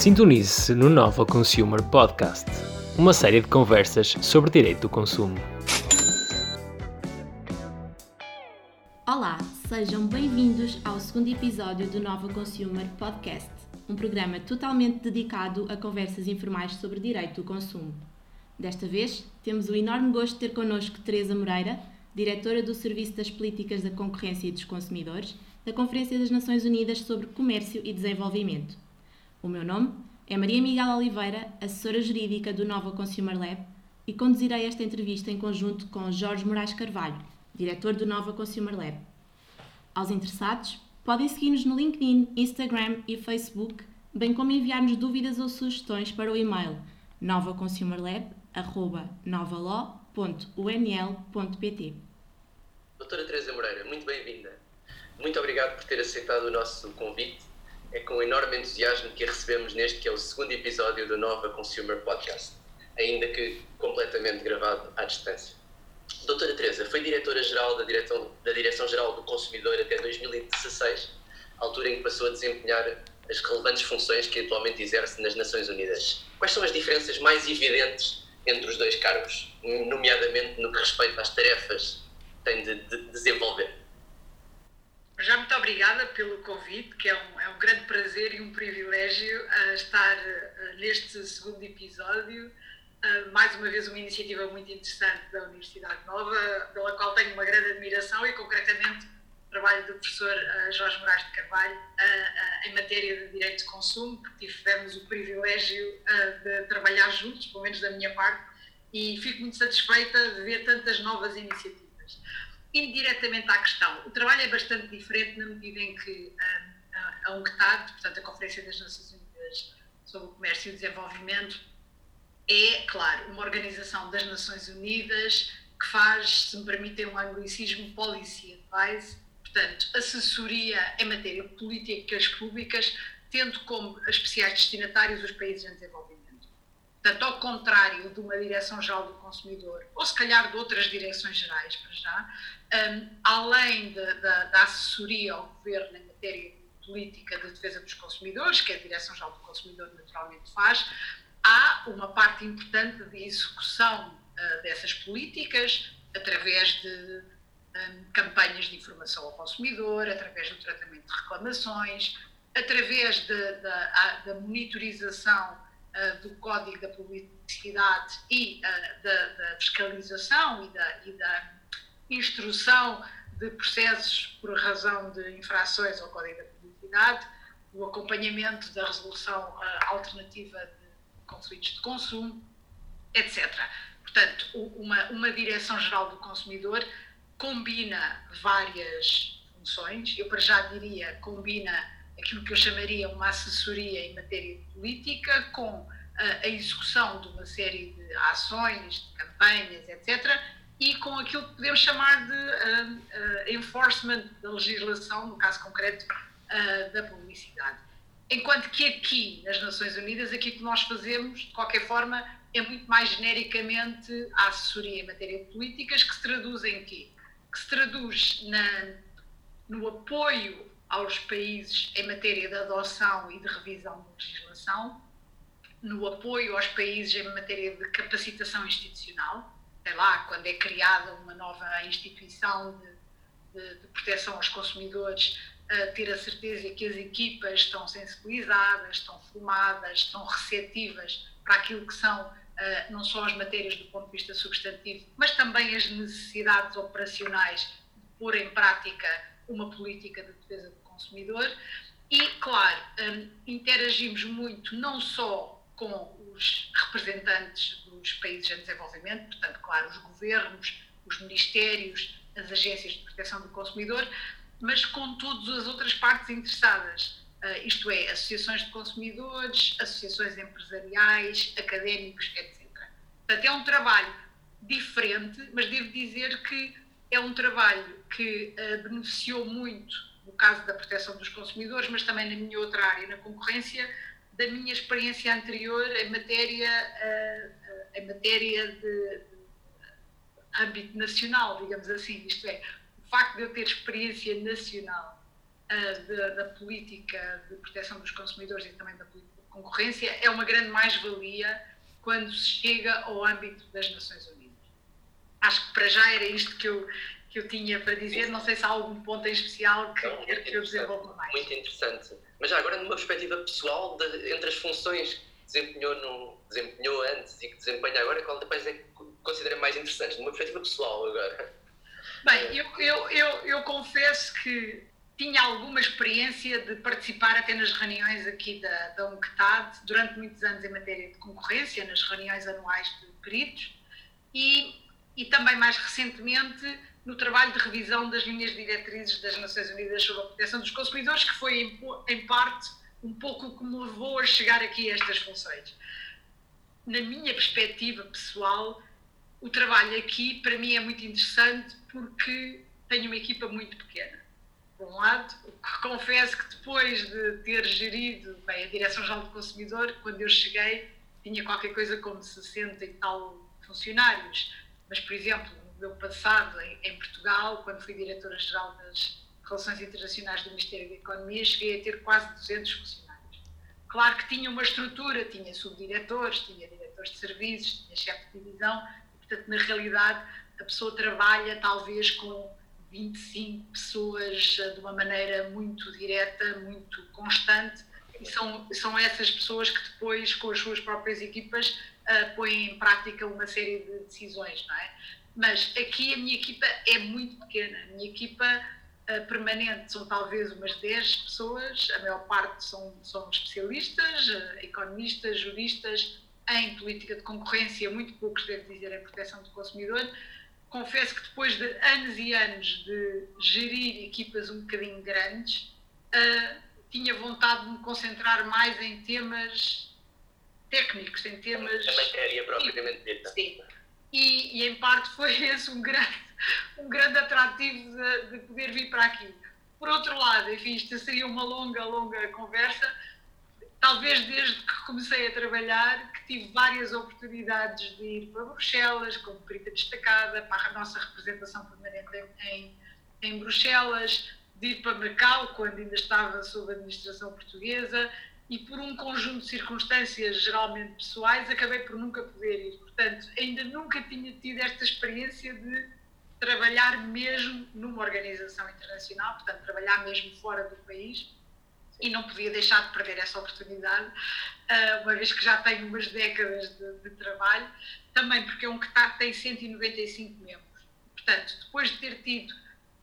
Sintonize-se no Nova Consumer Podcast, uma série de conversas sobre direito do consumo. Olá, sejam bem-vindos ao segundo episódio do Nova Consumer Podcast, um programa totalmente dedicado a conversas informais sobre direito do consumo. Desta vez, temos o enorme gosto de ter connosco Teresa Moreira, diretora do Serviço das Políticas da Concorrência e dos Consumidores, da Conferência das Nações Unidas sobre Comércio e Desenvolvimento. O meu nome é Maria Miguel Oliveira, assessora jurídica do Nova Consumer Lab, e conduzirei esta entrevista em conjunto com Jorge Moraes Carvalho, diretor do Nova Consumer Lab. Aos interessados, podem seguir-nos no LinkedIn, Instagram e Facebook, bem como enviar-nos dúvidas ou sugestões para o e-mail novaconsumerlab.novalaw.unl.pt. Doutora Teresa Moreira, muito bem-vinda. Muito obrigado por ter aceitado o nosso convite é com enorme entusiasmo que a recebemos neste que é o segundo episódio do Nova Consumer Podcast, ainda que completamente gravado à distância. Doutora Teresa, foi diretora-geral da Direção, da Direção-Geral do Consumidor até 2016, altura em que passou a desempenhar as relevantes funções que atualmente exerce nas Nações Unidas. Quais são as diferenças mais evidentes entre os dois cargos, nomeadamente no que respeita às tarefas que tem de, de desenvolver? Já muito obrigada pelo convite, que é um, é um grande prazer e um privilégio uh, estar uh, neste segundo episódio. Uh, mais uma vez, uma iniciativa muito interessante da Universidade Nova, pela qual tenho uma grande admiração e, concretamente, o trabalho do professor Jorge Moraes de Carvalho em matéria de direito de consumo, que tivemos o privilégio de trabalhar juntos, pelo menos da minha parte, e fico muito satisfeita de ver tantas novas iniciativas indiretamente à questão. O trabalho é bastante diferente na medida em que a, a UNCTAD, portanto a Conferência das Nações Unidas sobre o Comércio e o Desenvolvimento, é, claro, uma organização das Nações Unidas que faz, se me permitem um anglicismo, policy advice, portanto, assessoria em matéria de políticas públicas, tendo como especiais destinatários os países em desenvolvimento. Portanto, ao contrário de uma direção-geral do consumidor, ou se calhar de outras direções gerais, para já, um, além de, de, da assessoria ao governo em matéria política de defesa dos consumidores, que a Direção-Geral do Consumidor naturalmente faz, há uma parte importante de execução uh, dessas políticas através de um, campanhas de informação ao consumidor, através do tratamento de reclamações, através da monitorização uh, do Código da Publicidade e uh, da, da, fiscalização e da, e da, instrução de processos por razão de infrações ao Código da Publicidade, o acompanhamento da resolução uh, alternativa de conflitos de consumo, etc. Portanto, uma, uma Direção-Geral do Consumidor combina várias funções, eu para já diria combina aquilo que eu chamaria uma assessoria em matéria de política, com a, execução de uma série de ações, de campanhas, etc., e com aquilo que podemos chamar de uh, uh, enforcement da legislação, no caso concreto uh, da publicidade. Enquanto que aqui, nas Nações Unidas, aquilo que nós fazemos, de qualquer forma, é muito mais genericamente a assessoria em matéria de políticas, que se traduz em quê? Que se traduz na, no apoio aos países em matéria de adoção e de revisão de legislação, no apoio aos países em matéria de capacitação institucional, sei lá, quando é criada uma nova instituição de, de, de proteção aos consumidores, ter a certeza que as equipas estão sensibilizadas, estão formadas, estão receptivas para aquilo que são não só as matérias do ponto de vista substantivo, mas também as necessidades operacionais de pôr em prática uma política de defesa consumidor e, claro, um, interagimos muito não só com os representantes dos países em desenvolvimento, portanto, claro, os governos, os ministérios, as agências de proteção do consumidor, mas com todas as outras partes interessadas, uh, isto é, associações de consumidores, associações empresariais, académicos, etc. Portanto, é um trabalho diferente, mas devo dizer que é um trabalho que uh, beneficiou muito no caso da proteção dos consumidores, mas também na minha outra área, na concorrência, da minha experiência anterior em matéria, uh, em matéria de, âmbito nacional, digamos assim, isto é, o facto de eu ter experiência nacional uh, da, da, política de proteção dos consumidores e também da política concorrência é uma grande mais-valia quando se chega ao âmbito das Nações Unidas. Acho que para já era isto que eu, que eu tinha para dizer. Não sei se há algum ponto em especial que, Não, que eu desenvolva mais. Muito interessante. Mas já agora, numa perspectiva pessoal, de, entre as funções que desempenhou, no, desempenhou antes e que desempenha agora, qual depois é que considera mais interessante? Numa perspectiva pessoal agora. Bem, eu, eu, eu, eu confesso que tinha alguma experiência de participar até nas reuniões aqui da, da UNCTAD, durante muitos anos em matéria de concorrência, nas reuniões anuais de peritos, e, e também mais recentemente no trabalho de revisão das linhas diretrizes das Nações Unidas sobre a proteção dos consumidores, que foi em, parte um pouco o que me levou a chegar aqui a estas funções. Na minha perspectiva pessoal, o trabalho aqui para mim é muito interessante porque tenho uma equipa muito pequena por um lado, confesso que depois de ter gerido bem, a Direção-Geral do Consumidor, quando eu cheguei, tinha qualquer coisa como 60 e tal funcionários. Mas, por exemplo, meu passado em, em Portugal, quando fui Diretora-Geral das Relações Internacionais do Ministério da Economia, cheguei a ter quase 200 funcionários. Claro que tinha uma estrutura, tinha subdiretores, tinha diretores de serviços, tinha chefe de divisão, e, portanto, na realidade, a pessoa trabalha talvez com 25 pessoas eh, de uma maneira muito direta, muito constante, e são, são essas pessoas que depois, com as suas próprias equipas, uh, põem em prática uma série de decisões, não é? Mas aqui a minha equipa é muito pequena, a minha equipa uh, permanente são talvez umas 10 pessoas, a maior parte são, são especialistas, uh, economistas, juristas, em política de concorrência, muito poucos, devo dizer, em proteção do consumidor, confesso que depois de anos e anos de gerir equipas um bocadinho grandes, uh, tinha vontade de me concentrar mais em temas técnicos, em temas. A matéria propriamente dita. Sim. E, e, em parte foi esse um grande, um grande atrativo de, de poder vir para aqui. Por outro lado, enfim, isto seria uma longa, longa conversa talvez desde que comecei a trabalhar, que tive várias oportunidades de ir para Bruxelas, como perita destacada, para a nossa representação permanente em, em Bruxelas, de ir para Macau, quando ainda estava sob a administração portuguesa, e por um conjunto de circunstâncias geralmente pessoais, acabei por nunca poder ir. Portanto, ainda nunca tinha tido esta experiência de trabalhar mesmo numa organização internacional, portanto, trabalhar mesmo fora do país e não podia deixar de perder essa oportunidade, ah, uma vez que já tenho umas décadas de, de trabalho, também porque é um que tem 195 membros. Portanto, depois de ter tido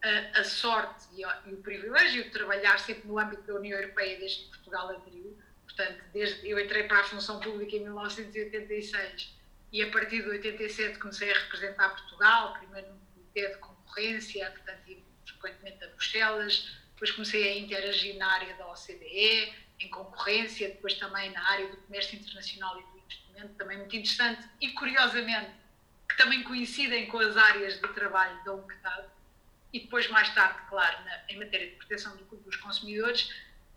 a, sorte e, e, o privilégio de trabalhar sempre no âmbito da União Europeia desde que Portugal aderiu, portanto, desde eu entrei para a função pública em 1986 e a partir de 87 comecei a representar Portugal, primeiro no Comitê de Concorrência, portanto, frequentemente a Bruxelas, depois comecei a interagir na área da OCDE, em concorrência, depois também na área do comércio internacional e do investimento, também muito interessante, e curiosamente, que também coincidem com as áreas de trabalho da UNCTAD, e depois mais tarde, claro, na, em matéria de proteção do, dos consumidores,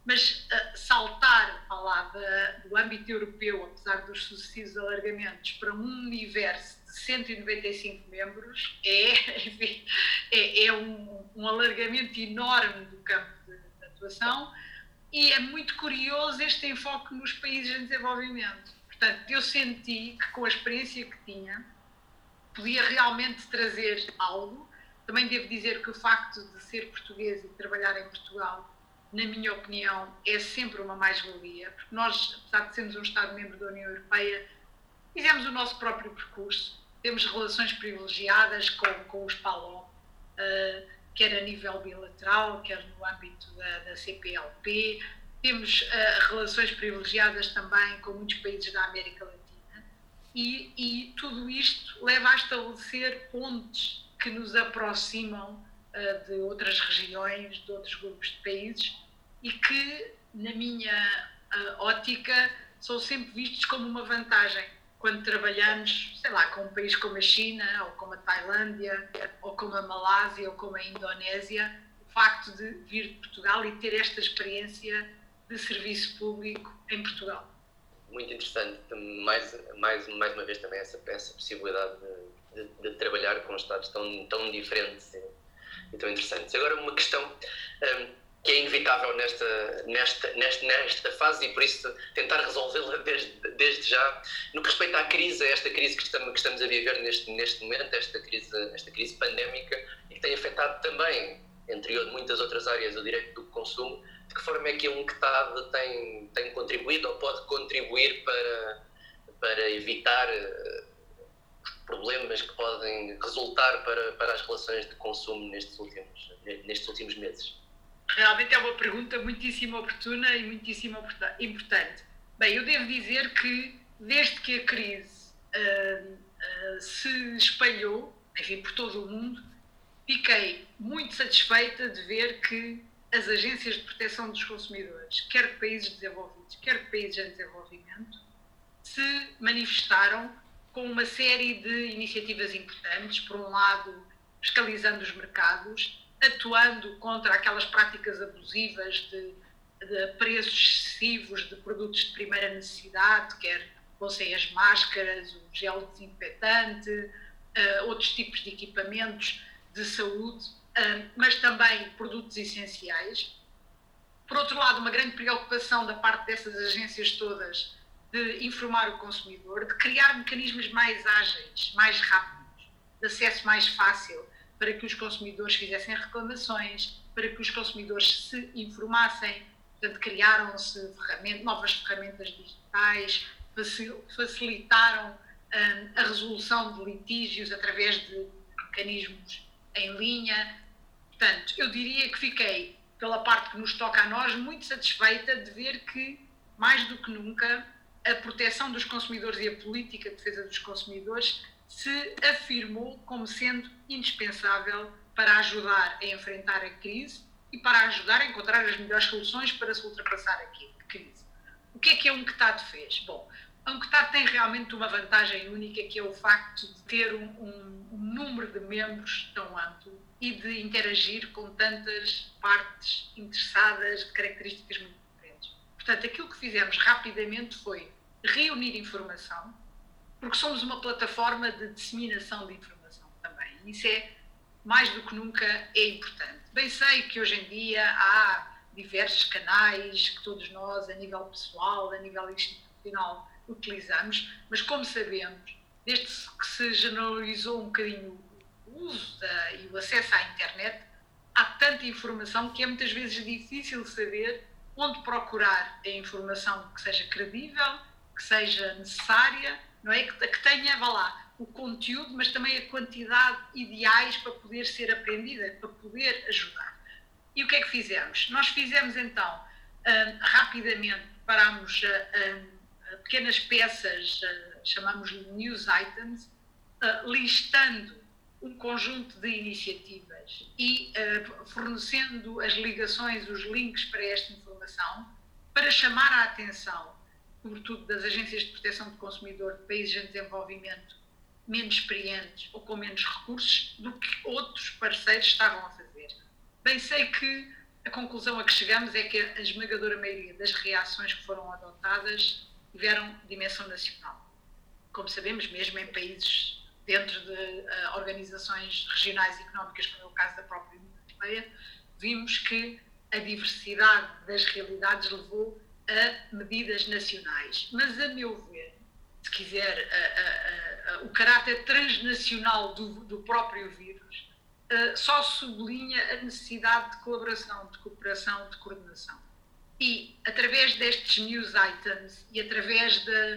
mas uh, saltar lá da, do âmbito europeu, apesar dos sucessivos alargamentos, para um universo de 195 membros é, enfim, é, é um, um, alargamento enorme do campo de, de, atuação e é muito curioso este enfoque nos países em desenvolvimento. Portanto, eu senti que com a experiência que tinha, podia realmente trazer algo. Também devo dizer que o facto de ser português e trabalhar em Portugal na minha opinião, é sempre uma mais-valia, porque nós, apesar de sermos um Estado-membro da União Europeia, fizemos o nosso próprio percurso, temos relações privilegiadas com, com os PALOP, uh, quer a nível bilateral, quer no âmbito da, da CPLP, temos uh, relações privilegiadas também com muitos países da América Latina, e, e tudo isto leva a estabelecer pontes que nos aproximam uh, de outras regiões, de outros grupos de países, e que, na minha uh, ótica, são sempre vistos como uma vantagem quando trabalhamos, sei lá, com um país como a China, ou como a Tailândia, ou como a Malásia, ou como a Indonésia, o facto de vir de Portugal e ter esta experiência de serviço público em Portugal. Muito interessante. Mais, mais, mais uma vez também essa, essa possibilidade de, de, de trabalhar com estados tão, tão diferentes e, e tão interessantes. Agora uma questão, um, que é inevitável nesta, nesta, nesta, nesta fase e por isso tentar resolvê-la desde, desde já. No que respeita à crise, esta crise que estamos, que estamos a viver neste, neste momento, esta crise, esta crise pandémica, e que tem afetado também, entre muitas outras áreas, o direito do consumo, de que forma é que a UNCTAD tem, tem contribuído ou pode contribuir para, para evitar eh, problemas que podem resultar para, para as relações de consumo nestes últimos, nestes últimos meses? Realmente é uma pergunta muitíssimo oportuna e muitíssimo importante. Bem, eu devo dizer que desde que a crise uh, uh, se espalhou, enfim, por todo o mundo, fiquei muito satisfeita de ver que as agências de proteção dos consumidores, quer de países desenvolvidos, quer de países em desenvolvimento, se manifestaram com uma série de iniciativas importantes. Por um lado, fiscalizando os mercados, atuando contra aquelas práticas abusivas de, de preços excessivos de produtos de primeira necessidade, quer fossem as máscaras, o gel desinfetante, uh, outros tipos de equipamentos de saúde, uh, mas também produtos essenciais. Por outro lado, uma grande preocupação da parte dessas agências todas de informar o consumidor, de criar mecanismos mais ágeis, mais rápidos, de acesso mais fácil para que os consumidores fizessem reclamações, para que os consumidores se informassem. Portanto, criaram-se ferramentas, novas ferramentas digitais, facilitaram hum, a resolução de litígios através de mecanismos em linha. Portanto, eu diria que fiquei, pela parte que nos toca a nós, muito satisfeita de ver que, mais do que nunca, a proteção dos consumidores e a política de defesa dos consumidores se afirmou como sendo indispensável para ajudar a enfrentar a crise e para ajudar a encontrar as melhores soluções para se ultrapassar a crise. O que é que a UNCTAD fez? Bom, a UNCTAD tem realmente uma vantagem única que é o facto de ter um, um, número de membros tão amplo e de interagir com tantas partes interessadas de características muito diferentes. Portanto, aquilo que fizemos rapidamente foi reunir informação, porque somos uma plataforma de disseminação de informação também. Isso é, mais do que nunca, é importante. Bem sei que hoje em dia há diversos canais que todos nós, a nível pessoal, a nível institucional, utilizamos, mas como sabemos, desde que se generalizou um bocadinho o uso da, e o acesso à internet, há tanta informação que é muitas vezes difícil saber onde procurar a informação que seja credível, que seja necessária não é? Que, que tenha, vá lá, o conteúdo, mas também a quantidade ideais para poder ser aprendida, para poder ajudar. E o que é que fizemos? Nós fizemos então, um, rapidamente, parámos uh, pequenas peças, chamamos de news items, listando um conjunto de iniciativas e fornecendo as ligações, os links para esta informação, para chamar a atenção sobretudo das agências de proteção do consumidor de países em desenvolvimento menos experientes ou com menos recursos do que outros parceiros estavam a fazer. Bem sei que a conclusão a que chegamos é que a esmagadora maioria das reações que foram adotadas tiveram dimensão nacional. Como sabemos, mesmo em países dentro de uh, organizações regionais económicas, como é o caso da própria União Europeia, vimos que a diversidade das realidades levou a medidas nacionais. Mas, a meu ver, se quiser, a, a, a, o caráter transnacional do, do próprio vírus só sublinha a necessidade de colaboração, de cooperação, de coordenação. E, através destes news items e através da,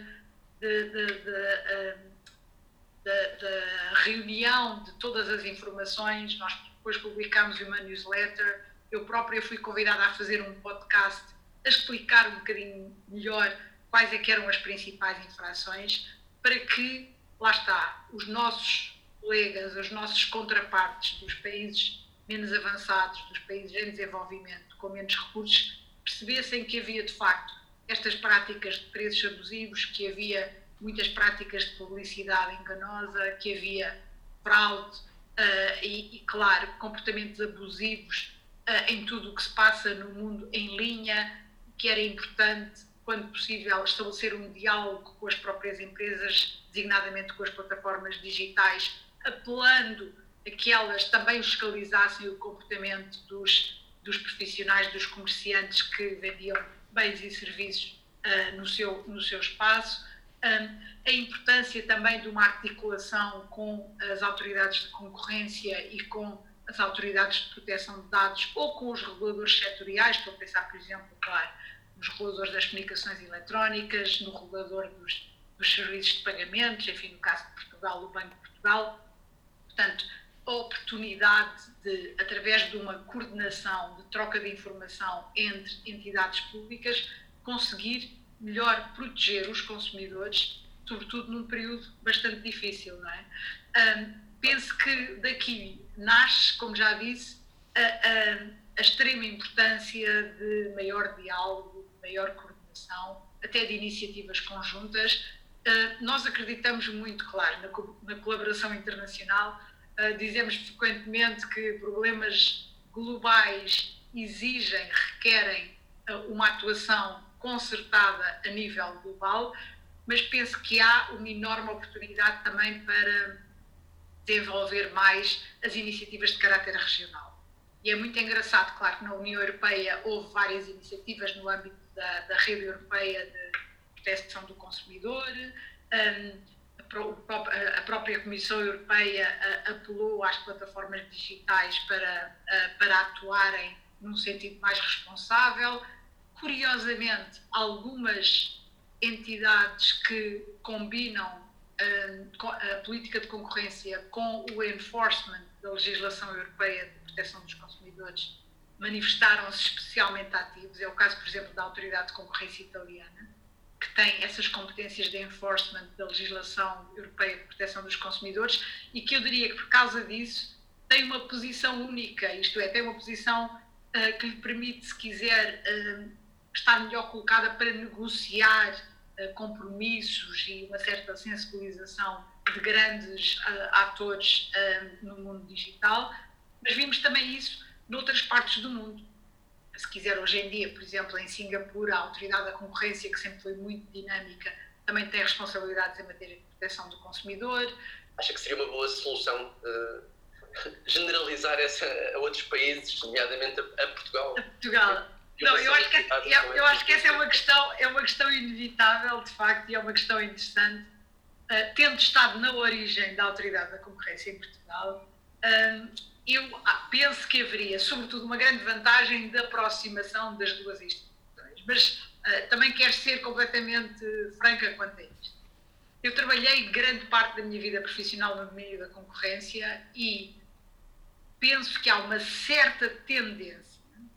da reunião de todas as informações, nós depois publicámos uma newsletter. Eu própria fui convidada a fazer um podcast a explicar um bocadinho melhor quais é eram as principais infrações, para que, lá está, os nossos colegas, os nossos contrapartes dos países menos avançados, dos países em desenvolvimento, com menos recursos, percebessem que havia, de facto, estas práticas de preços abusivos, que havia muitas práticas de publicidade enganosa, que havia fraude uh, e, e, claro, comportamentos abusivos uh, em tudo o que se passa no mundo em linha, que era importante, quando possível, estabelecer um diálogo com as próprias empresas, designadamente com as plataformas digitais, apelando a que elas também fiscalizassem o comportamento dos dos profissionais, dos comerciantes que vendiam bens e serviços uh, no, seu, no seu espaço, um, a importância também de uma articulação com as autoridades de concorrência e com as autoridades de proteção de dados ou com os reguladores setoriais, estou a pensar, por exemplo, claro, nos reguladores das comunicações eletrónicas, no regulador dos, dos serviços de pagamentos, enfim, no caso de Portugal, o Banco de Portugal. Portanto, a oportunidade de, através de uma coordenação, de troca de informação entre entidades públicas, conseguir melhor proteger os consumidores, sobretudo num período bastante difícil, não é? Um, penso que daqui nasce, como já disse, a, a, a extrema importância de maior diálogo, maior coordenação, até de iniciativas conjuntas. Uh, nós acreditamos muito, claro, na, na colaboração internacional. Uh, dizemos frequentemente que problemas globais exigem, requerem uh, uma atuação concertada a nível global, mas penso que há uma enorme oportunidade também para desenvolver mais as iniciativas de caráter regional. E é muito engraçado, claro, que na União Europeia houve várias iniciativas no âmbito da, da rede europeia de proteção do consumidor, um, a própria Comissão Europeia apelou às plataformas digitais para, para atuarem num sentido mais responsável curiosamente, algumas entidades que combinam a, política de concorrência com o enforcement da legislação europeia de proteção dos consumidores manifestaram-se especialmente ativos. É o caso, por exemplo, da Autoridade de Concorrência Italiana, que tem essas competências de enforcement da legislação europeia de proteção dos consumidores e que eu diria que, por causa disso, tem uma posição única, isto é, tem uma posição uh, que lhe permite, se quiser, uh, estar melhor colocada para negociar compromissos e uma certa sensibilização de grandes uh, atores uh, no mundo digital, mas vimos também isso noutras partes do mundo. Se quiser, hoje em dia, por exemplo, em Singapura, a Autoridade da Concorrência, que sempre foi muito dinâmica, também tem responsabilidades em matéria de proteção do consumidor. Acha que seria uma boa solução generalizar essa a outros países, nomeadamente a Portugal? A Portugal. Não, eu acho, que, eu, eu acho que essa é uma questão, é uma questão inevitável, de facto, e é uma questão interessante. Uh, tendo estado na origem da autoridade da concorrência em Portugal, uh, eu penso que haveria, sobretudo, uma grande vantagem da aproximação das duas instituições. Mas uh, também quero ser completamente franca quanto a isto. Eu trabalhei grande parte da minha vida profissional no domínio da concorrência e penso que há uma certa tendência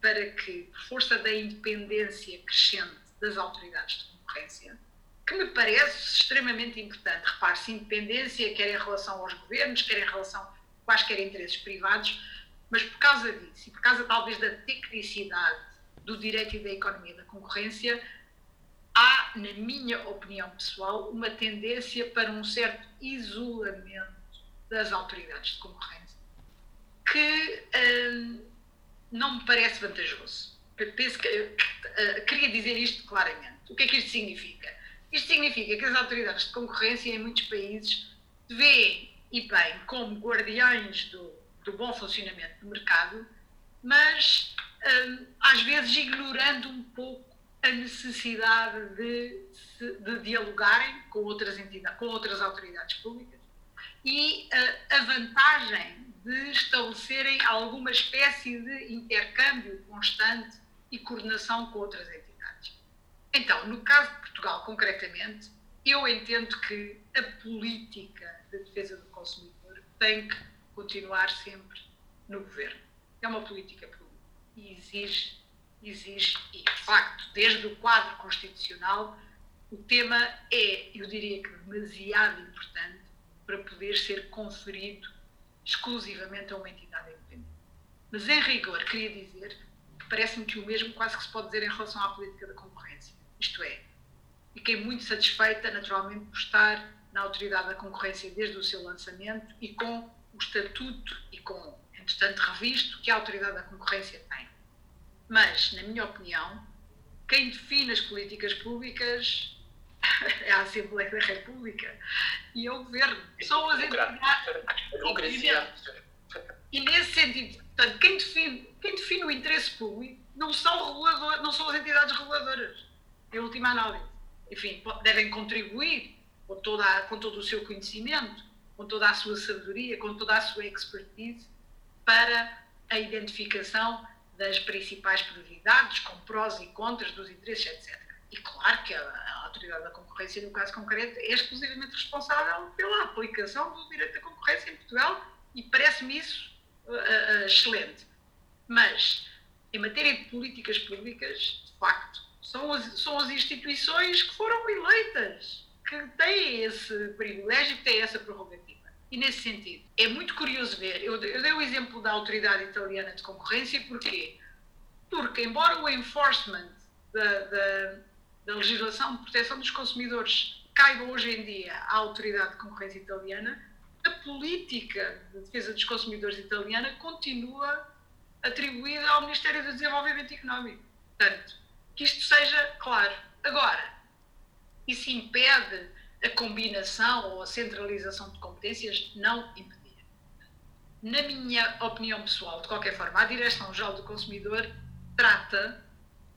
para que, por força da independência crescente das autoridades de concorrência, que me parece extremamente importante, repare-se, independência, quer em relação aos governos, quer em relação a quaisquer interesses privados, mas por causa disso e por causa talvez da tecnicidade do direito e da economia da concorrência, há, na minha opinião pessoal, uma tendência para um certo isolamento das autoridades de concorrência que. Hum, não me parece vantajoso. Penso que, uh, queria dizer isto claramente. O que é que isto significa? Isto significa que as autoridades de concorrência em muitos países veem e bem como guardiães do, do bom funcionamento do mercado, mas um, às vezes ignorando um pouco a necessidade de, de dialogarem com outras entidades, com outras autoridades públicas e uh, a vantagem de estabelecerem alguma espécie de intercâmbio constante e coordenação com outras entidades. Então, no caso de Portugal, concretamente, eu entendo que a política de defesa do consumidor tem que continuar sempre no governo. É uma política pública e exige, exige, e de facto, desde o quadro constitucional, o tema é, eu diria que demasiado importante para poder ser conferido exclusivamente a uma entidade independente. Mas, em rigor, queria dizer que parece-me que o mesmo quase que se pode dizer em relação à política da concorrência. Isto é, fiquei muito satisfeita, naturalmente, por estar na autoridade da concorrência desde o seu lançamento e com o estatuto e com, entretanto, revisto que a autoridade da concorrência tem. Mas, na minha opinião, quem define as políticas públicas é a Assembleia da República e é o Governo. São as entidades. E nesse sentido, Portanto, quem define, quem define o interesse público não são, regulador, não são as entidades reguladoras, em última análise. Enfim, devem contribuir com, toda a, com todo o seu conhecimento, com toda a sua sabedoria, com toda a sua expertise para a identificação das principais prioridades, com prós e contras dos interesses, etc. E claro que a, a Autoridade da Concorrência, no caso concreto, é exclusivamente responsável pela aplicação do direito da concorrência em Portugal e parece-me isso uh, uh, excelente. Mas, em matéria de políticas públicas, de facto, são as, são as instituições que foram eleitas que têm esse privilégio, que têm essa prerrogativa. E nesse sentido, é muito curioso ver, eu, eu dei o exemplo da Autoridade Italiana de Concorrência, porquê? Porque, embora o enforcement da, da, da legislação de proteção dos consumidores caiba hoje em dia à Autoridade de Concorrência Italiana, a política de defesa dos consumidores italiana continua atribuída ao Ministério do Desenvolvimento Económico. Portanto, que isto seja claro. Agora, isso impede a combinação ou a centralização de competências? Não impedir. Na minha opinião pessoal, de qualquer forma, a Direção-Geral do Consumidor trata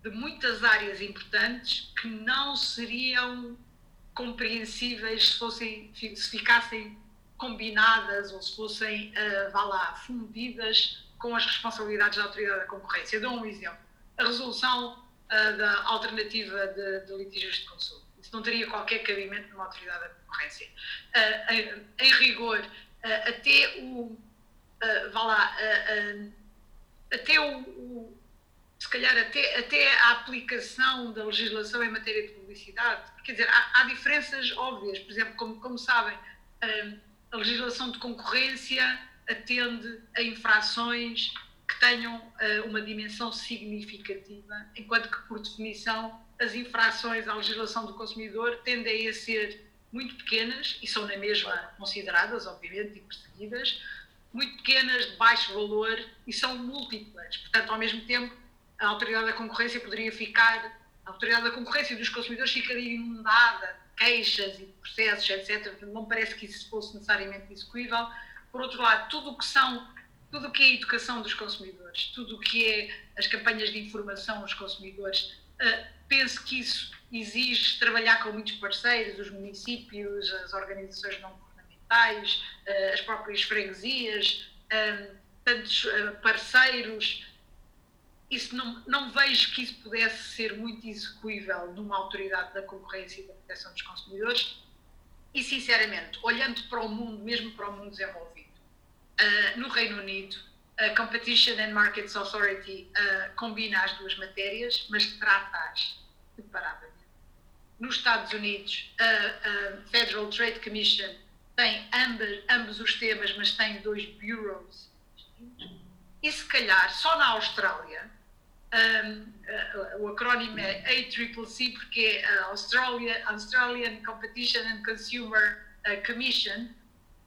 de muitas áreas importantes que não seriam compreensíveis se, fossem, se ficassem combinadas ou se fossem, uh, vá lá, fundidas com as responsabilidades da autoridade da concorrência. Dou um exemplo. A resolução uh, da alternativa de, de litígios de consumo. Isso não teria qualquer cabimento numa autoridade da concorrência. Uh, em, em, rigor, até o. vá lá. até o, o se calhar até, até a aplicação da legislação em matéria de publicidade. Quer dizer, há, há diferenças óbvias. Por exemplo, como, como sabem, a legislação de concorrência atende a infrações que tenham uh, uma dimensão significativa, enquanto que, por definição, as infrações à legislação do consumidor tendem a ser muito pequenas e são na mesma consideradas, obviamente, e perseguidas, muito pequenas, de baixo valor e são múltiplas. Portanto, ao mesmo tempo, a autoridade da concorrência poderia ficar, a autoridade da concorrência dos consumidores ficaria inundada de queixas e de processos, etc. Não parece que isso fosse necessariamente execuível por outro lado, tudo o que são, tudo o que é a educação dos consumidores, tudo o que é as campanhas de informação aos consumidores, uh, penso que isso exige trabalhar com muitos parceiros, os municípios, as organizações não governamentais, uh, as próprias freguesias, uh, tantos parceiros. Isso não, não vejo que isso pudesse ser muito execuível numa autoridade da concorrência e da proteção dos consumidores. E, sinceramente, olhando para o mundo, mesmo para o mundo desenvolvido, Uh, no Reino Unido, a Competition and Markets Authority uh, combina as duas matérias, mas trata-as separadamente. Nos Estados Unidos, a, Federal Trade Commission tem ambas, ambos os temas, mas tem dois bureaus E se calhar só na Austrália, um, o acrónimo é ACCC, porque é a Australia, Australian Competition and Consumer Commission,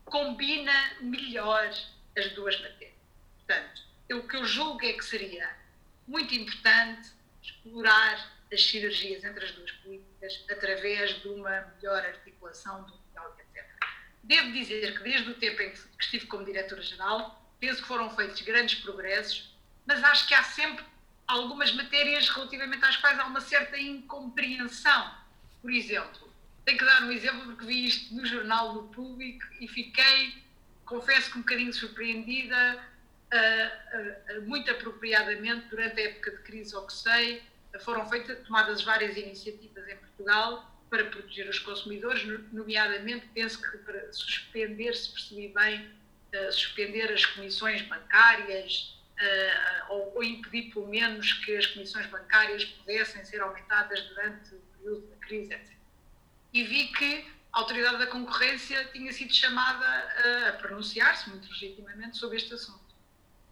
combina melhor as duas matérias. Portanto, o que eu julgo é que seria muito importante explorar as sinergias entre as duas políticas através de uma melhor articulação do diálogo, etc. Devo dizer que desde o tempo em que estive como diretora-geral, penso que foram feitos grandes progressos, mas acho que há sempre algumas matérias relativamente às quais há uma certa incompreensão. Por exemplo, tenho que dar um exemplo porque vi isto no jornal do público e fiquei, confesso que um bocadinho surpreendida, uh, uh, muito apropriadamente, durante a época de crise ou que sei, foram feitas, tomadas várias iniciativas em Portugal para proteger os consumidores, nomeadamente, penso que para suspender, se percebi bem, uh, suspender as comissões bancárias, ou, ou impedir pelo menos que as comissões bancárias pudessem ser aumentadas durante o período da crise, etc e vi que a Autoridade da Concorrência tinha sido chamada a pronunciar-se, muito legitimamente, sobre este assunto.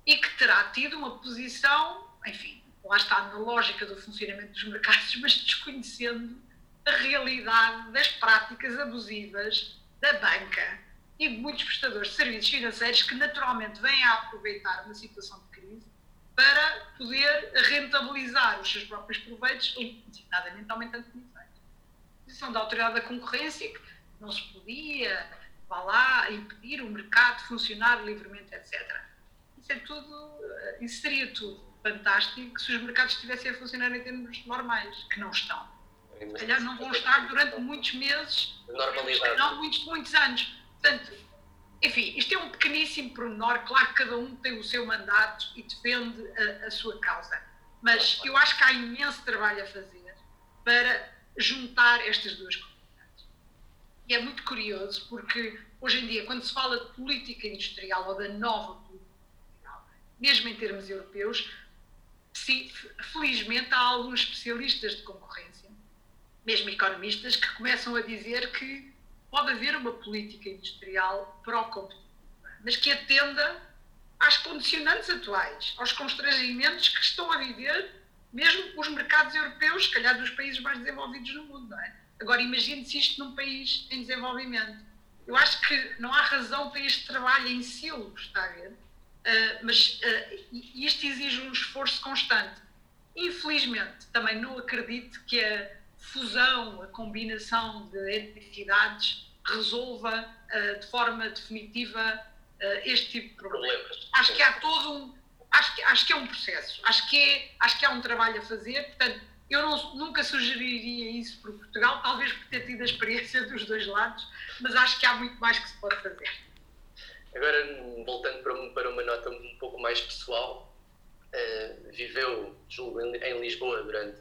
E que terá tido uma posição, enfim, lá está na lógica do funcionamento dos mercados, mas desconhecendo a realidade das práticas abusivas da banca e de muitos prestadores de serviços financeiros que naturalmente vêm a aproveitar uma situação de para poder rentabilizar os seus próprios proveitos, designadamente aumentando comissões posição da autoridade da concorrência que não se podia, vá lá, impedir o mercado de funcionar livremente, etc. é tudo, isso seria tudo fantástico se os mercados estivessem a funcionar em termos normais, que não estão. Se calhar não vão estar durante muitos meses, não muitos, muitos anos. Portanto, enfim, isto é um pequeníssimo pormenor, claro que cada um tem o seu mandato e defende a, a sua causa, mas eu acho que há imenso trabalho a fazer para juntar estas duas comunidades. E é muito curioso porque hoje em dia, quando se fala de política industrial ou da nova política industrial, mesmo em termos europeus, sim, felizmente há alguns especialistas de concorrência, mesmo economistas, que começam a dizer que pode haver uma política industrial pró-competitiva, mas que atenda às condicionantes atuais, aos constrangimentos que estão a viver mesmo os mercados europeus, se calhar dos países mais desenvolvidos no mundo, é? Agora imagine-se isto num país em desenvolvimento. Eu acho que não há razão para este trabalho em silos, está a ver? Uh, mas uh, isto exige um esforço constante. Infelizmente, também não acredito que a fusão, a combinação de entidades resolva uh, de forma definitiva este tipo de problemas. problemas. Acho que há todo um, acho que, acho que é um processo, acho que, é, acho que há um trabalho a fazer, portanto, eu não, nunca sugeriria isso para Portugal, talvez por ter tido a experiência dos dois lados, mas acho que há muito mais que se pode fazer. Agora, voltando para, para uma nota um pouco mais pessoal, uh, viveu, julgo, em, em, Lisboa durante,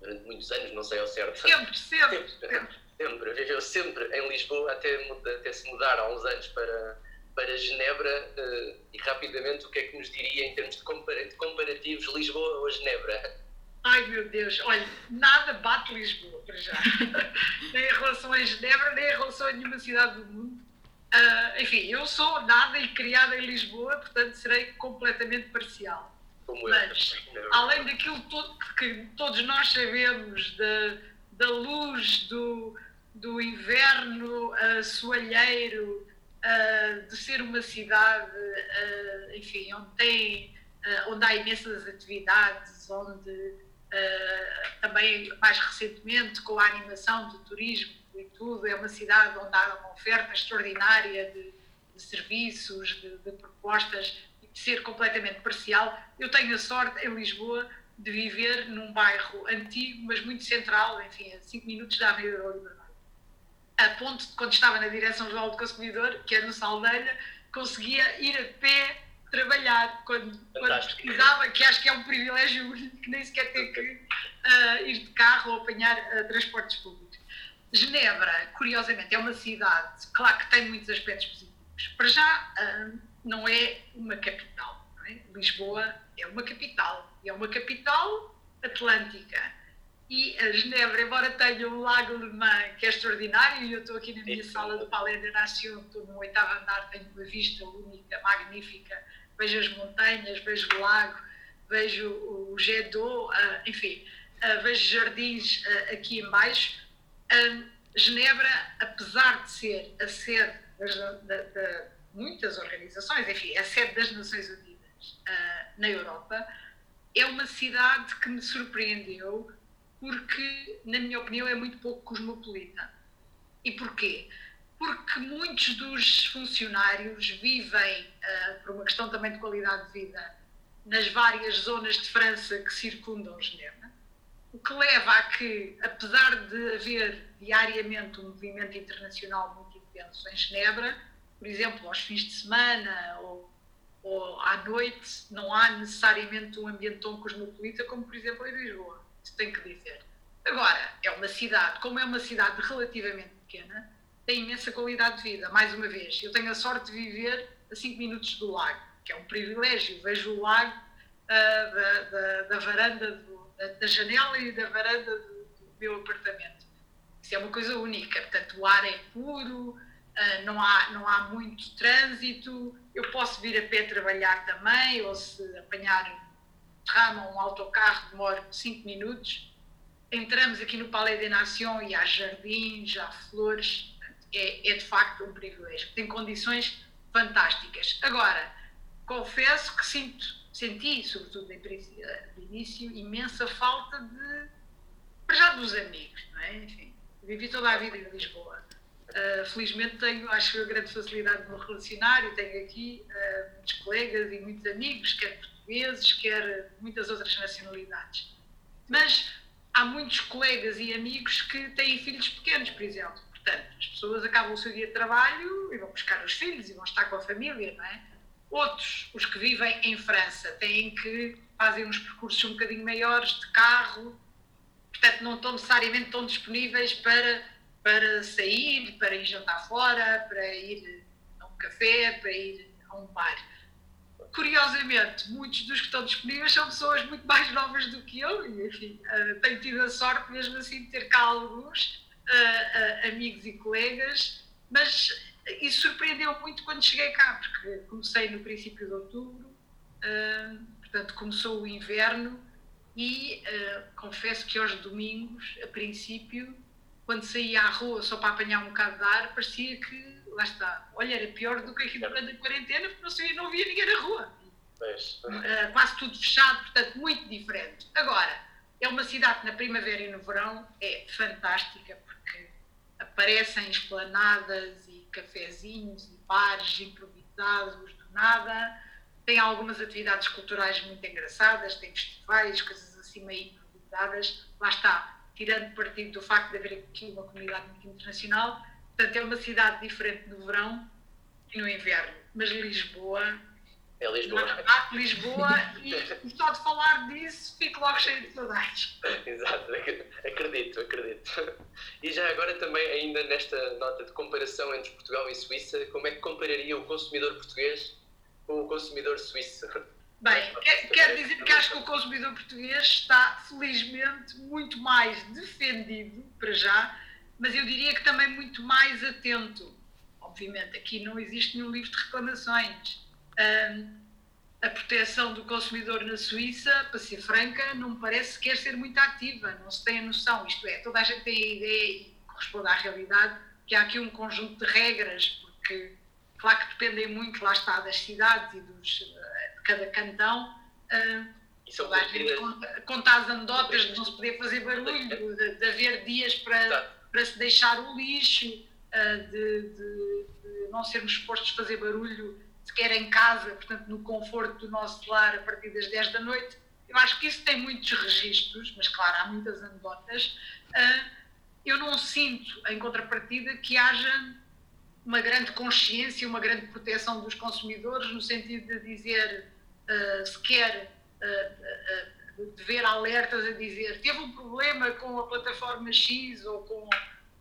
durante muitos anos, não sei ao certo. Sempre, sempre. sempre. sempre. Viveu sempre em Lisboa, até, até se mudar há uns anos para, para Genebra uh, e rapidamente o que é que nos diria em termos de, comparativos Lisboa ou Genebra? Ai meu Deus, olha, nada bate Lisboa para já. nem em relação a Genebra, nem em relação a nenhuma cidade do mundo. Uh, enfim, eu sou nada e criada em Lisboa, portanto serei completamente parcial. Como Mas, eu, além daquilo todo que todos nós sabemos, da, da luz do, do inverno uh, soalheiro, uh, de ser uma cidade, uh, enfim, onde, tem, uh, onde há imensas atividades, onde também mais recentemente com a animação do turismo e tudo, é uma cidade onde há uma oferta extraordinária de, de serviços, de, de propostas, ser completamente parcial. Eu tenho a sorte em Lisboa de viver num bairro antigo, mas muito central, enfim, a 5 minutos da Avenida da Liberdade a ponto de quando estava na direção-geral do consumidor, que é no Saldanha, conseguia ir a pé trabalhar quando, quando pesquisava, que acho que é um privilégio único, nem sequer ter que uh, ir de carro ou apanhar uh, transportes públicos. Genebra, curiosamente, é uma cidade, claro que tem muitos aspectos positivos. Para já, uh, não é uma capital. É? Lisboa é uma capital. E é uma capital atlântica e a Genebra, embora tenha um lago alemã que é extraordinário, e eu estou aqui na minha sala do Palais de Nation, estou no oitavo andar, tenho uma vista única, magnífica, vejo as montanhas, vejo o lago, vejo o Jet d'eau, uh, enfim, uh, vejo jardins uh, aqui embaixo. Genebra, apesar de ser a sede das, de muitas organizações, enfim, a sede das Nações Unidas na Europa, é uma cidade que me surpreendeu porque, na minha opinião, é muito pouco cosmopolita. E porquê? Porque muitos dos funcionários vivem, uh, por uma questão também de qualidade de vida, nas várias zonas de França que circundam Genebra, o que leva a que, apesar de haver diariamente um movimento internacional muito intenso em Genebra, por exemplo, aos fins de semana ou, ou à noite, não há necessariamente um ambiente tão cosmopolita como, por exemplo, em Lisboa se tem que dizer. Agora, é uma cidade, como é uma cidade relativamente pequena, tem imensa qualidade de vida. Mais uma vez, eu tenho a sorte de viver a 5 minutos do lago, que é um privilégio. Vejo o lago uh, da, da, da, varanda, do, da, da, janela e da varanda do, do, meu apartamento. Isso é uma coisa única. Portanto, o ar é puro, uh, não, há, não há muito trânsito. Eu posso vir a pé trabalhar também, ou se apanhar rama, um autocarro, demora 5 minutos. Entramos aqui no Palais des Nations e há jardins, há flores, é, é de facto um privilégio. Tem condições fantásticas. Agora, confesso que sinto, senti, sobretudo de início, imensa falta de, já dos amigos, não é? Enfim, vivi toda a vida em Lisboa. Uh, felizmente tenho, acho, a grande facilidade de me relacionar e tenho aqui uh, muitos colegas e muitos amigos, quer portugueses, quer muitas outras nacionalidades. Mas há muitos colegas e amigos que têm filhos pequenos, por exemplo. Portanto, as pessoas acabam o seu dia de trabalho e vão buscar os filhos e vão estar com a família, não é? Outros, os que vivem em França, têm que fazem uns percursos um bocadinho maiores de carro, portanto não estão necessariamente tão disponíveis para, para sair, para ir jantar fora, para ir a um café, para ir a um bar. Curiosamente, muitos dos que estão disponíveis são pessoas muito mais novas do que eu, e enfim, uh, tenho tido a sorte mesmo assim de ter cá alguns uh, uh, amigos e colegas, mas isso surpreendeu muito quando cheguei cá, porque comecei no princípio de outubro, portanto começou o inverno e confesso que aos domingos, a princípio, quando saía à rua só para apanhar um bocado de ar, parecia que, lá está, olha, era pior do que aqui durante a quarentena, porque não, saía, não via ninguém na rua. Uh, quase tudo fechado, portanto, muito diferente. Agora, é uma cidade que na primavera e no verão é fantástica, porque aparecem esplanadas e cafezinhos e bares improvisados do nada, tem algumas atividades culturais muito engraçadas, tem festivais, coisas assim meio improvisadas, lá está, tirando partido do facto de haver aqui uma comunidade muito internacional, portanto é uma cidade diferente no verão e no inverno, mas Lisboa é Lisboa. Ah, Lisboa e só de falar disso fico logo cheio de saudades. Exato, acredito, acredito. E já agora também, ainda nesta nota de comparação entre Portugal e Suíça, como é que compararia o consumidor português com o consumidor suíço? Bem, quero dizer que acho que o consumidor português está, felizmente, muito mais defendido, para já, mas eu diria que também muito mais atento. Obviamente, aqui não existe nenhum livro de reclamações a proteção do consumidor na Suíça, para ser franca, não me parece sequer ser muito ativa, não se tem a noção. Isto é, toda a gente tem a ideia e corresponde à realidade que há aqui um conjunto de regras, porque, claro que dependem muito, lá está, das cidades e dos, cada cantão. Uh, toda a gente conta, as anedotas de não se poder fazer barulho, de, de haver dias para, para se deixar o lixo, uh, de, de, de não sermos expostos a fazer barulho sequer em casa, portanto, no conforto do nosso lar a partir das 10 da noite. Eu acho que isso tem muitos registros, mas claro, há muitas anedotas. Uh, eu não sinto, em contrapartida, que haja uma grande consciência, uma grande proteção dos consumidores, no sentido de dizer, uh, sequer uh, de ver alertas a dizer teve um problema com a plataforma X ou com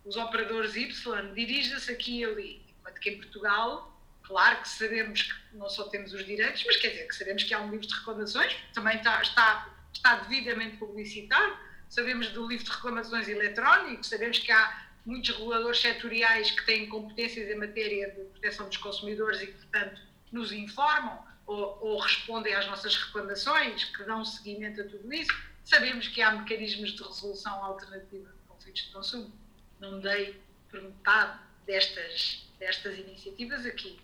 os operadores Y, dirija-se aqui e ali. Enquanto que em Portugal Claro que sabemos que não só temos os direitos, mas quer dizer que sabemos que há um livro de reclamações, também está, está, está devidamente publicitado. Sabemos do livro de reclamações eletrónico, sabemos que há muitos reguladores setoriais que têm competências em matéria de proteção dos consumidores e que, portanto, nos informam ou, ou respondem às nossas reclamações, que dão seguimento a tudo isso. Sabemos que há mecanismos de resolução alternativa de conflitos de consumo. Não dei por metade destas, destas iniciativas aqui.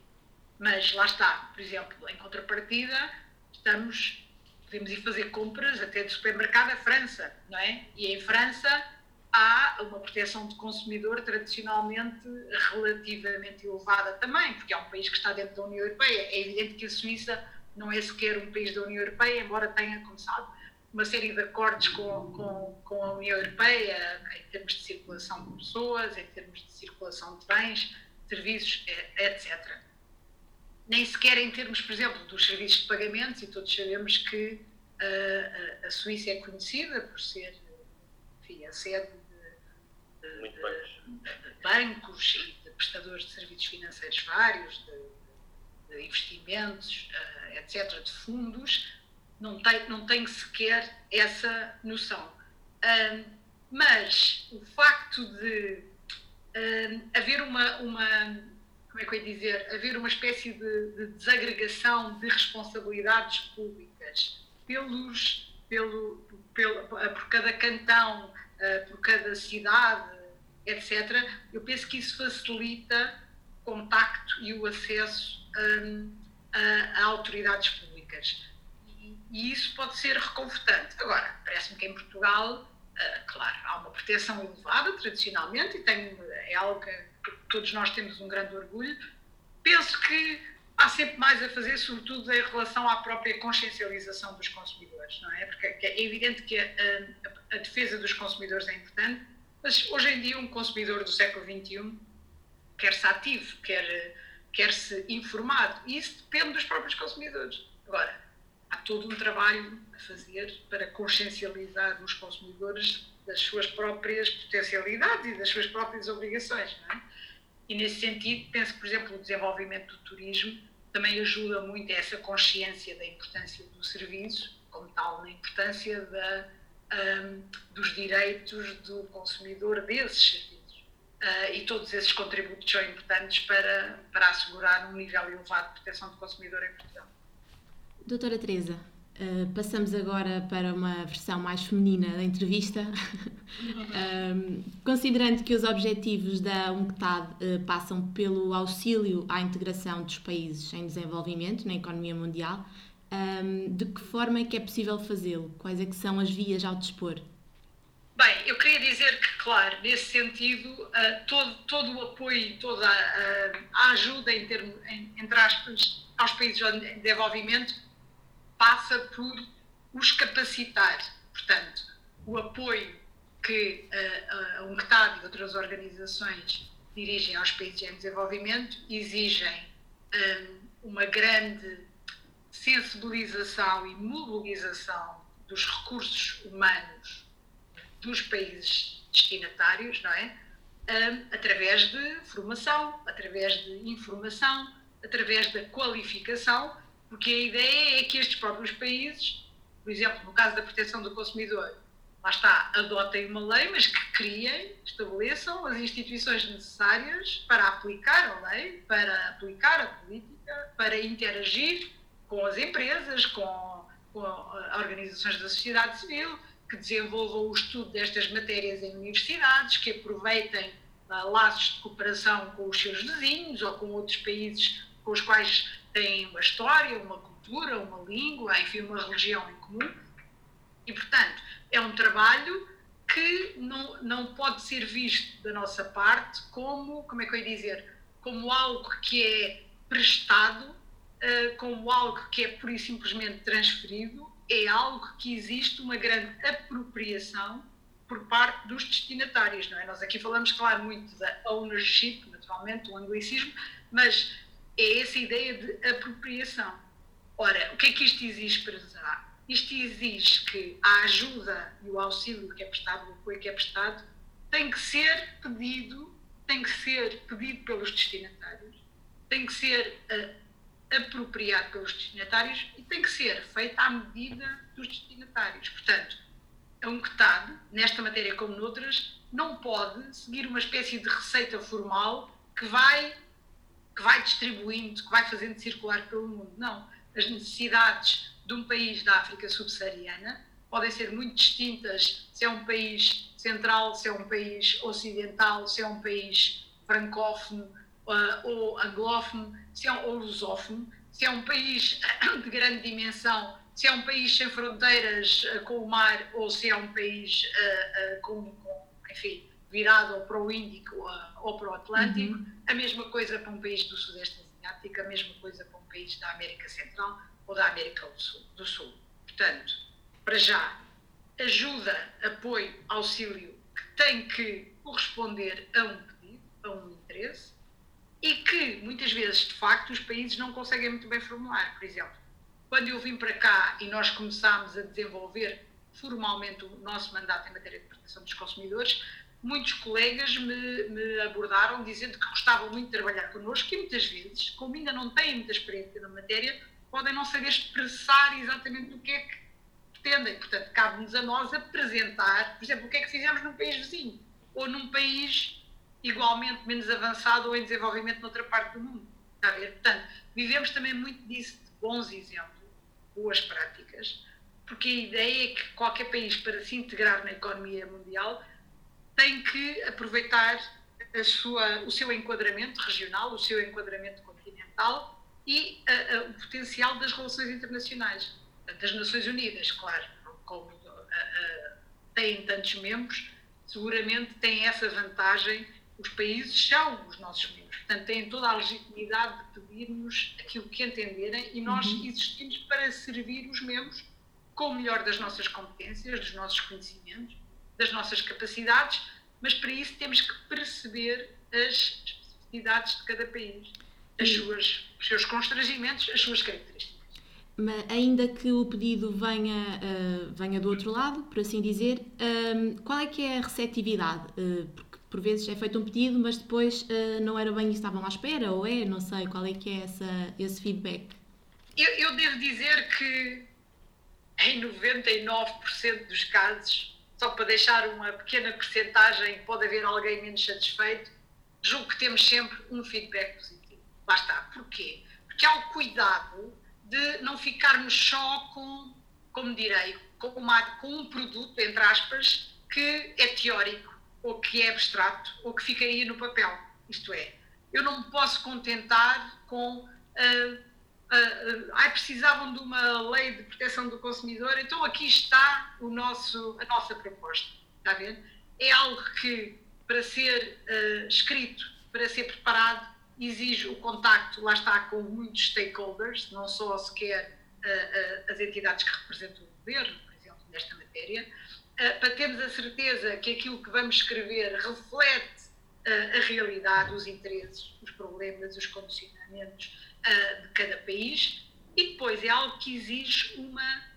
Mas lá está, por exemplo, em contrapartida, estamos, podemos ir fazer compras até de supermercado à França, não é? E em França há uma proteção de consumidor tradicionalmente relativamente elevada também, porque é um país que está dentro da União Europeia. É evidente que a Suíça não é sequer um país da União Europeia, embora tenha, como sabe, uma série de acordos com, com, com a União Europeia em termos de circulação de pessoas, em termos de circulação de bens, serviços, etc nem sequer em termos, por exemplo, dos serviços de pagamentos, e todos sabemos que uh, a Suíça é conhecida por ser enfim, a sede de, de, de, de, bancos e de prestadores de serviços financeiros vários, de, investimentos, uh, etc., de fundos, não tem, não tem sequer essa noção. Uh, mas o facto de haver uma, uma como é que eu ia dizer, haver uma espécie de, de desagregação de responsabilidades públicas pelos, pelo, pelo, por cada cantão, eh, por cada cidade, etc., eu penso que isso facilita o contacto e o acesso um, a, a, autoridades públicas. E, e, isso pode ser reconfortante. Agora, parece-me que em Portugal Uh, claro, há uma proteção elevada tradicionalmente e tem, é algo que todos nós temos um grande orgulho. Penso que há sempre mais a fazer, sobretudo em relação à própria consciencialização dos consumidores, não é? Porque é evidente que a, a, a defesa dos consumidores é importante, mas hoje em dia um consumidor do século XXI quer-se ativo, quer, quer-se informado, e isso depende dos próprios consumidores. Agora, há todo um trabalho a fazer para consciencializar os consumidores das suas próprias potencialidades e das suas próprias obrigações, é? E nesse sentido, penso que, por exemplo, o desenvolvimento do turismo também ajuda muito a essa consciência da importância do serviço, como tal, na importância da, um, dos direitos do consumidor desses serviços. Uh, e todos esses contributos são importantes para, para assegurar um nível elevado de proteção do consumidor em Portugal. Doutora Teresa, uh, passamos agora para uma versão mais feminina da entrevista. um, considerando que os objetivos da UNCTAD uh, passam pelo auxílio à integração dos países em desenvolvimento na economia mundial, um, de que forma é que é possível fazê-lo? Quais é que são as vias ao dispor? Bem, eu queria dizer que, claro, nesse sentido, uh, todo, todo o apoio, toda a, a ajuda em termos, em, entre aspas, aos países em desenvolvimento passa por os capacitar. Portanto, o apoio que uh, a UNCTAD e outras organizações dirigem aos países em desenvolvimento exigem um, uma grande sensibilização e mobilização dos recursos humanos dos países destinatários, não é? Através de formação, através de informação, através da qualificação, porque a ideia é que estes próprios países, por exemplo, no caso da proteção do consumidor, lá está, adotem uma lei, mas que criem, estabeleçam as instituições necessárias para aplicar a lei, para aplicar a política, para interagir com as empresas, com, com organizações da sociedade civil, que desenvolvam o estudo destas matérias em universidades, que aproveitem uh, laços de cooperação com os seus vizinhos ou com outros países com os quais têm uma história, uma cultura, uma língua, enfim, uma religião em comum. E, portanto, é um trabalho que não, não pode ser visto da nossa parte como, como é que eu ia dizer, como algo que é prestado, uh, como algo que é pura e simplesmente transferido, é algo que existe uma grande apropriação por parte dos destinatários, não é? Nós aqui falamos, claro, muito da ownership, naturalmente, o anglicismo, mas é essa ideia de apropriação. Ora, o que é que isto exige para já? Isto exige que a ajuda e o auxílio que é prestado, o apoio que é prestado, tem que ser pedido, tem que ser pedido pelos destinatários, tem que ser uh, apropriado pelos destinatários e tem que ser feito à medida dos destinatários. Portanto, a UNCTAD, nesta matéria como noutras, não pode seguir uma espécie de receita formal que vai, que vai distribuindo, que vai fazendo circular pelo mundo. Não. As necessidades de um país da África subsaariana podem ser muito distintas se é um país central, se é um país ocidental, se é um país francófono uh, ou anglófono, se é um, ou lusófono, se é um país de grande dimensão, se é um país sem fronteiras uh, com o mar ou se é um país uh, com, com, enfim, virado ou para o Índico ou para o Atlântico, uhum. a mesma coisa para um país do Sudeste Asiático, a mesma coisa para um país da América Central ou da América do Sul. Do Sul. Portanto, para já, ajuda, apoio, auxílio que tem que corresponder a um pedido, a um interesse, e que muitas vezes, de facto, os países não conseguem muito bem formular. Por exemplo, quando eu vim para cá e nós começámos a desenvolver formalmente o nosso mandato em matéria de proteção dos consumidores, muitos colegas me, me, abordaram dizendo que gostavam muito de trabalhar connosco e muitas vezes, como ainda não têm muita experiência na matéria, podem não saber expressar exatamente o que é que pretendem. Portanto, cabe-nos a nós apresentar, por exemplo, o que é que fizemos num país vizinho ou num país igualmente menos avançado ou em desenvolvimento noutra parte do mundo. Está a ver? Portanto, vivemos também muito disso, de bons exemplos, boas práticas, porque a ideia é que qualquer país, para se integrar na economia mundial, tem que aproveitar a sua, o seu enquadramento regional, o seu enquadramento continental e a, a, o potencial das relações internacionais, das Nações Unidas, claro, como têm tantos membros, seguramente têm essa vantagem. Os países são os nossos membros, portanto, têm toda a legitimidade de pedir-nos aquilo que entenderem e nós uhum. existimos para servir os membros com o melhor das nossas competências, dos nossos conhecimentos, das nossas capacidades, mas para isso temos que perceber as especificidades de cada país, as suas, os seus constrangimentos, as suas características. Mas ainda que o pedido venha, uh, venha do outro lado, por assim dizer, uh, qual é que é a receptividade? Uh, porque por vezes é feito um pedido, mas depois não era bem que estavam à espera, ou é, não sei, qual é que é essa, esse feedback? Eu, eu devo dizer que em 99% dos casos, só para deixar uma pequena percentagem, pode haver alguém menos satisfeito, julgo que temos sempre um feedback positivo. Lá está. Porquê? Porque há o cuidado de não ficarmos só com, como direi, com, uma, com um produto, entre aspas, que é teórico, ou que é abstrato, ou que fica aí no papel. Isto é, eu não me posso contentar com. Uh, uh, uh, precisavam de uma lei de proteção do consumidor, então aqui está o nosso, a nossa proposta. Está ver? É algo que, para ser uh, escrito, para ser preparado, exige o contacto, lá está, com muitos stakeholders, não só sequer uh, uh, as entidades que representam o governo, por exemplo, nesta matéria, para termos a certeza que aquilo que vamos escrever reflete a realidade, os interesses, os problemas, os condicionamentos de cada país, e depois é algo que exige uma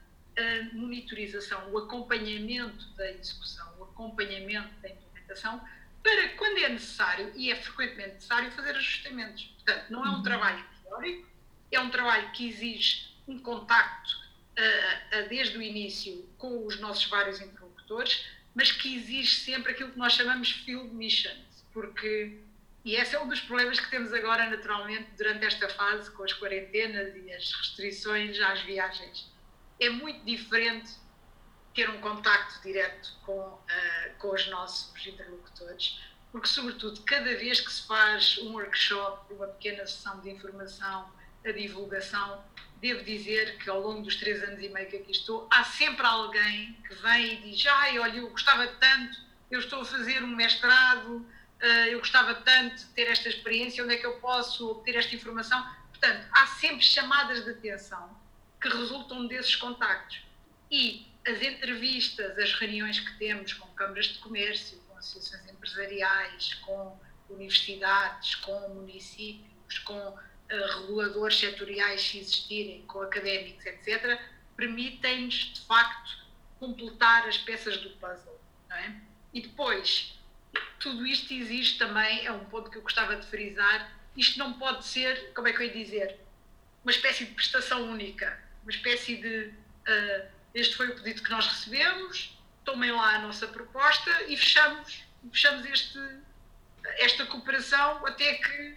monitorização, o acompanhamento da execução, o acompanhamento da implementação, para quando é necessário, e é frequentemente necessário, fazer ajustamentos. Portanto, não é um uhum. trabalho teórico, é um trabalho que exige um contacto desde o início com os nossos vários interlocutores, mas que exige sempre aquilo que nós chamamos field missions, porque, e esse é um dos problemas que temos agora, naturalmente, durante esta fase, com as quarentenas e as restrições às viagens. É muito diferente ter um contacto direto com, uh, com os nossos interlocutores, porque, sobretudo, cada vez que se faz um workshop, uma pequena sessão de informação, a divulgação, devo dizer que ao longo dos três anos e meio que aqui estou, há sempre alguém que vem e diz: Ai, olha, eu gostava tanto, eu estou a fazer um mestrado, uh, eu gostava tanto de ter esta experiência, onde é que eu posso obter esta informação? Portanto, há sempre chamadas de atenção que resultam desses contactos. E as entrevistas, as reuniões que temos com câmaras de comércio, com associações empresariais, com universidades, com municípios, com reguladores setoriais, se existirem, com académicos, etc., permitem-nos, de facto, completar as peças do puzzle. É? E depois, tudo isto existe também, é um ponto que eu gostava de frisar, isto não pode ser, como é que eu ia dizer, uma espécie de prestação única, uma espécie de. Uh, este foi o pedido que nós recebemos, tomem lá a nossa proposta e fechamos, fechamos este, esta cooperação até que, eh,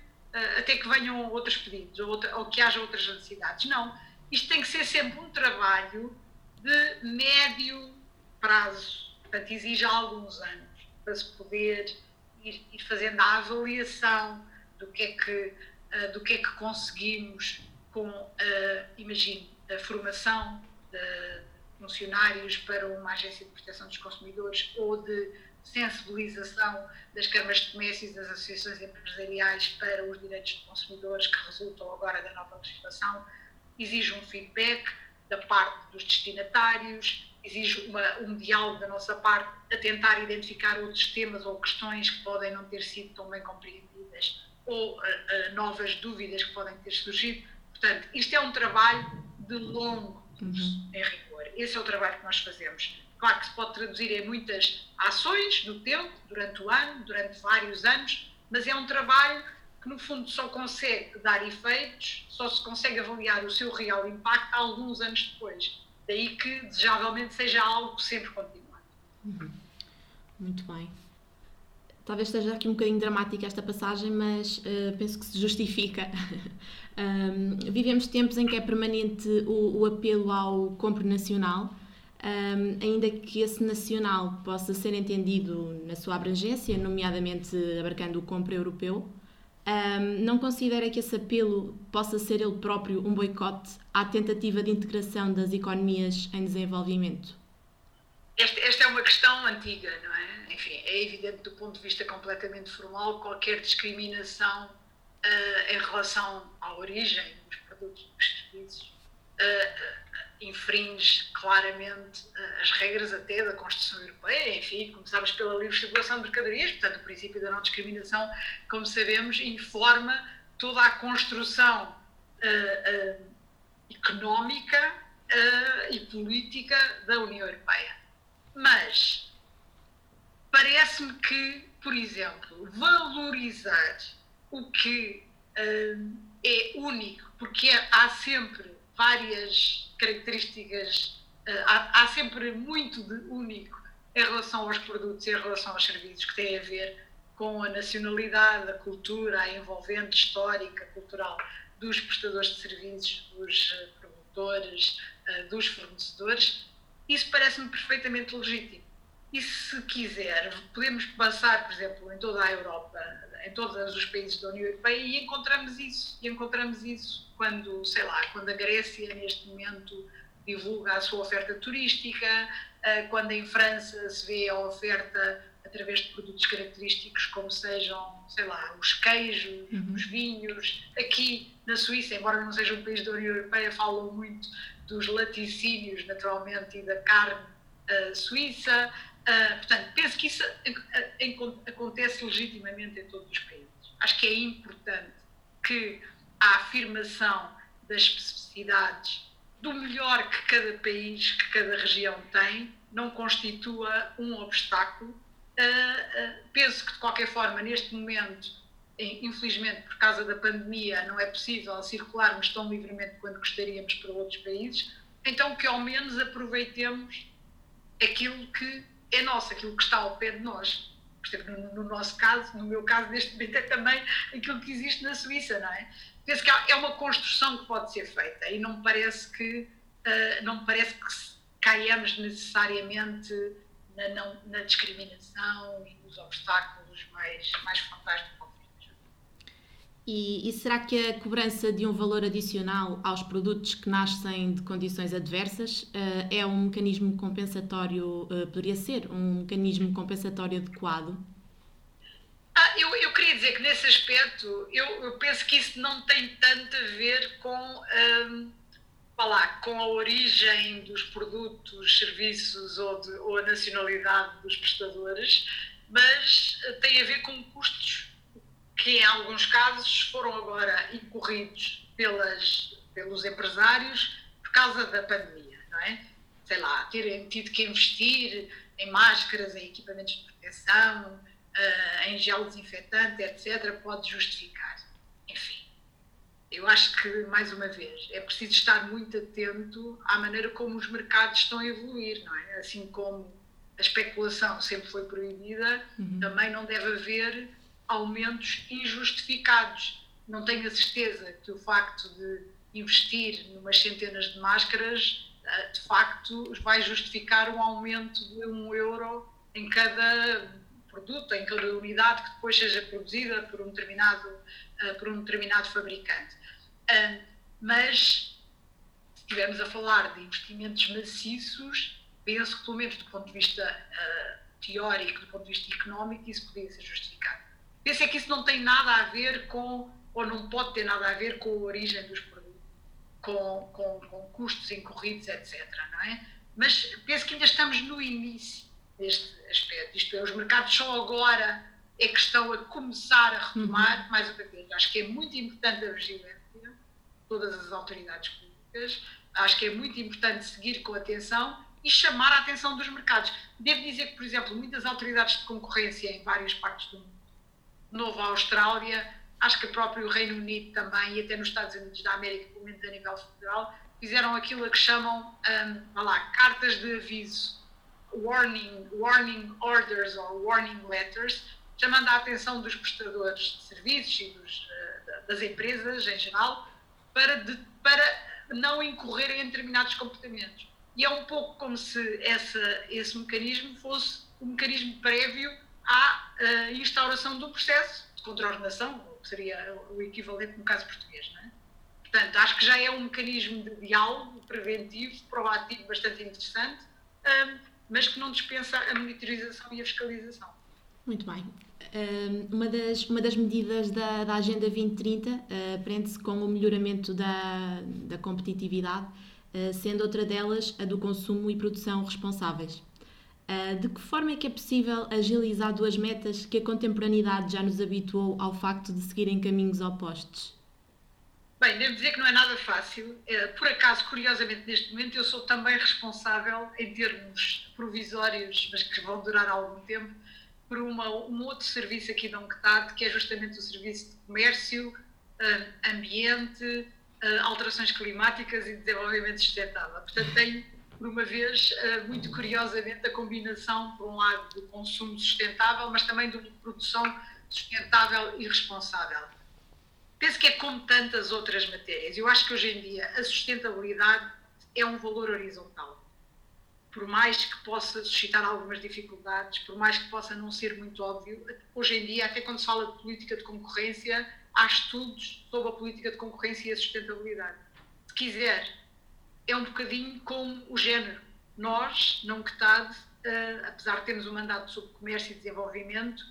até que venham outros pedidos ou, outra, ou que haja outras necessidades. Não, isto tem que ser sempre um trabalho de médio prazo, portanto, exige alguns anos para se poder ir, ir fazendo a avaliação do que é que, uh, do que, é que conseguimos com, uh, imagine, a formação de, funcionários para uma agência de proteção dos consumidores ou de sensibilização das câmaras de comércio e das associações empresariais para os direitos dos consumidores que resultam agora da nova legislação, exige um feedback da parte dos destinatários, exige uma, um diálogo da nossa parte a tentar identificar outros temas ou questões que podem não ter sido tão bem compreendidas ou uh, uh, novas dúvidas que podem ter surgido. Portanto, isto é um trabalho de longo curso, uhum. em rigor. Esse é o trabalho que nós fazemos. Claro que se pode traduzir em muitas ações no tempo, durante o ano, durante vários anos, mas é um trabalho que no fundo só consegue dar efeitos, só se consegue avaliar o seu real impacto alguns anos depois. Daí que desejavelmente seja algo sempre continuado. Uhum. Muito bem. Talvez esteja aqui um bocadinho dramática esta passagem, mas uh, penso que se justifica. Um, vivemos tempos em que é permanente o, o apelo ao compro nacional, um, ainda que esse nacional possa ser entendido na sua abrangência, nomeadamente abarcando o compro europeu. Um, não considera que esse apelo possa ser ele próprio um boicote à tentativa de integração das economias em desenvolvimento? Esta, esta é, uma questão antiga, não é? Enfim, é evidente do ponto de vista completamente formal qualquer discriminação uh, em relação à origem dos produtos dos serviços uh, infringe claramente uh, as regras até da Constituição Europeia, enfim, começámos pela livre circulação de mercadorias, portanto o princípio da não discriminação, como sabemos, informa toda a construção económica e política da União Europeia. Mas parece-me que, por exemplo, valorizar o que uh, é único, porque há sempre várias características, uh, há, há, sempre muito de único em relação aos produtos e em relação aos serviços que têm a ver com a nacionalidade, a cultura, a envolvente histórica, cultural dos prestadores de serviços, dos uh, promotores, dos fornecedores isso parece-me perfeitamente legítimo. E se quiser, podemos passar, por exemplo, em toda a Europa, em todos os países da União Europeia e encontramos isso. E encontramos isso quando, sei lá, quando a Grécia neste momento divulga a sua oferta turística, eh, quando em França se vê a oferta através de produtos característicos como sejam, sei lá, os queijos, uhum. os vinhos. Aqui na Suíça, embora não seja um país da União Europeia, falam muito dos laticínios, naturalmente, e da carne uh, suíça. Uh, portanto, penso que isso acontece legitimamente em todos os países. Acho que é importante que a afirmação das especificidades do melhor que cada país, que cada região tem, não constitua um obstáculo. Uh, penso que, de qualquer forma, neste momento, infelizmente por causa da pandemia não é possível circularmos tão livremente quanto gostaríamos para outros países, então que ao menos aproveitemos aquilo que é nosso, aquilo que está ao pé de nós. Por exemplo, no, no nosso caso, no meu caso, neste momento é também aquilo que existe na Suíça, não é? Penso que é uma construção que pode ser feita e não me parece que, uh, não me parece que caiamos necessariamente na, não, na discriminação e nos obstáculos mais, mais frontais do e, e, será que a cobrança de um valor adicional aos produtos que nascem de condições adversas uh, é um mecanismo compensatório, uh, poderia ser um mecanismo compensatório adequado? Ah, eu, eu, queria dizer que nesse aspecto eu, eu, penso que isso não tem tanto a ver com, um, lá, com a origem dos produtos, serviços ou, de, ou a nacionalidade dos prestadores, mas tem a ver com custos que em alguns casos foram agora incorridos pelas, pelos empresários por causa da pandemia, não é? Sei lá, terem tido que investir em máscaras, em equipamentos de proteção, uh, em gel desinfetante, etc., pode justificar. Enfim, eu acho que, mais uma vez, é preciso estar muito atento à maneira como os mercados estão a evoluir, não é? Assim como a especulação sempre foi proibida, uhum. também não deve haver aumentos injustificados. Não tenho a certeza que o facto de investir numas centenas de máscaras, eh, de facto, vai justificar um aumento de um euro em cada produto, em cada unidade que depois seja produzida por um determinado, eh, por um determinado fabricante. Mas, se estivermos a falar de investimentos maciços, penso que, pelo menos do ponto de vista eh, teórico, do ponto de vista económico, isso poderia ser justificado. Penso é que isso não tem nada a ver com, ou não pode ter nada a ver com a origem dos produtos, com, com, com custos incorridos, etc. Não é? Mas penso que ainda estamos no início deste aspecto. Isto é, os mercados só agora é que estão a começar a retomar, uhum. mais uma vez. Acho que é muito importante a vigilância, todas as autoridades públicas. Acho que é muito importante seguir com atenção e chamar a atenção dos mercados. Devo dizer que, por exemplo, muitas autoridades de concorrência em várias partes do mundo Nova Austrália, acho que o próprio Reino Unido também, e até nos Estados Unidos da América, pelo menos a nível federal, fizeram aquilo a que chamam, um, lá, cartas de aviso, warning, warning orders ou warning letters, chamando a atenção dos prestadores de serviços e dos, uh, das empresas em geral para, de, para não incorrerem em determinados comportamentos. E é um pouco como se essa, esse mecanismo fosse um mecanismo prévio à uh, instauração do processo de contraordenação, que seria o equivalente no caso português. Não é? Portanto, acho que já é um mecanismo de diálogo preventivo, proativo, bastante interessante. Um, mas que não dispensa a monitorização e a fiscalização. Muito bem. Uma das, uma das medidas da, da Agenda 2030 uh, prende-se com o melhoramento da, da competitividade, uh, sendo outra delas a do consumo e produção responsáveis. Uh, de que forma é que é possível agilizar duas metas que a contemporaneidade já nos habituou ao facto de seguirem caminhos opostos? Bem, devo dizer que não é nada fácil. Por acaso, curiosamente, neste momento, eu sou também responsável, em termos provisórios, mas que vão durar algum tempo, por uma, um outro serviço aqui da UNCTAD, que é justamente o serviço de comércio, uh, ambiente, uh, alterações climáticas e desenvolvimento sustentável. Portanto, tenho, por uma vez, muito curiosamente, a combinação, por um lado, do consumo sustentável, mas também de produção sustentável e responsável. Penso que é como tantas outras matérias. Eu acho que hoje em dia a sustentabilidade é um valor horizontal por mais que possa suscitar algumas dificuldades, por mais que possa não ser muito óbvio, hoje em dia, até quando se fala de política de concorrência, há estudos sobre a política de concorrência e a sustentabilidade. Se quiser, é um bocadinho como o género. Nós, não UNCTAD, uh, apesar de termos um mandato sobre comércio e desenvolvimento,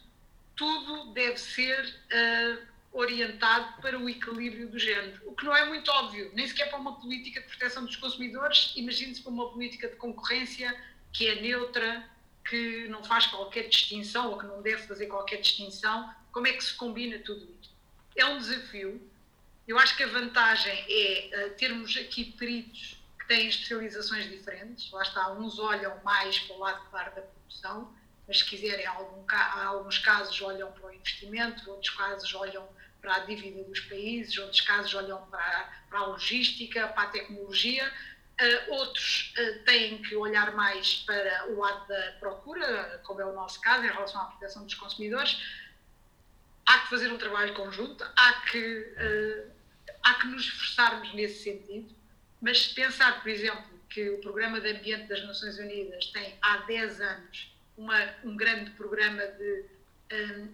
tudo deve ser uh, orientado para o equilíbrio do género, o que não é muito óbvio, nem sequer para uma política de proteção dos consumidores, imagine-se para uma política de concorrência que é neutra, que não faz qualquer distinção ou que não deve fazer qualquer distinção, como é que se combina tudo isto? É um desafio. Eu acho que a vantagem é uh, termos aqui peritos que têm especializações diferentes. Lá está, uns olham mais para o lado claro da produção, mas se quiserem, em algum, alguns casos olham para o investimento, outros casos olham para a dívida dos países, outros casos olham para, para a logística, para a tecnologia, uh, outros uh, têm que olhar mais para o lado da procura, como é o nosso caso, em relação à proteção dos consumidores. Há que fazer um trabalho conjunto, há que, uh, há que nos esforçarmos nesse sentido, mas pensar, por exemplo, que o Programa de Ambiente das Nações Unidas tem há 10 anos uma, um grande programa de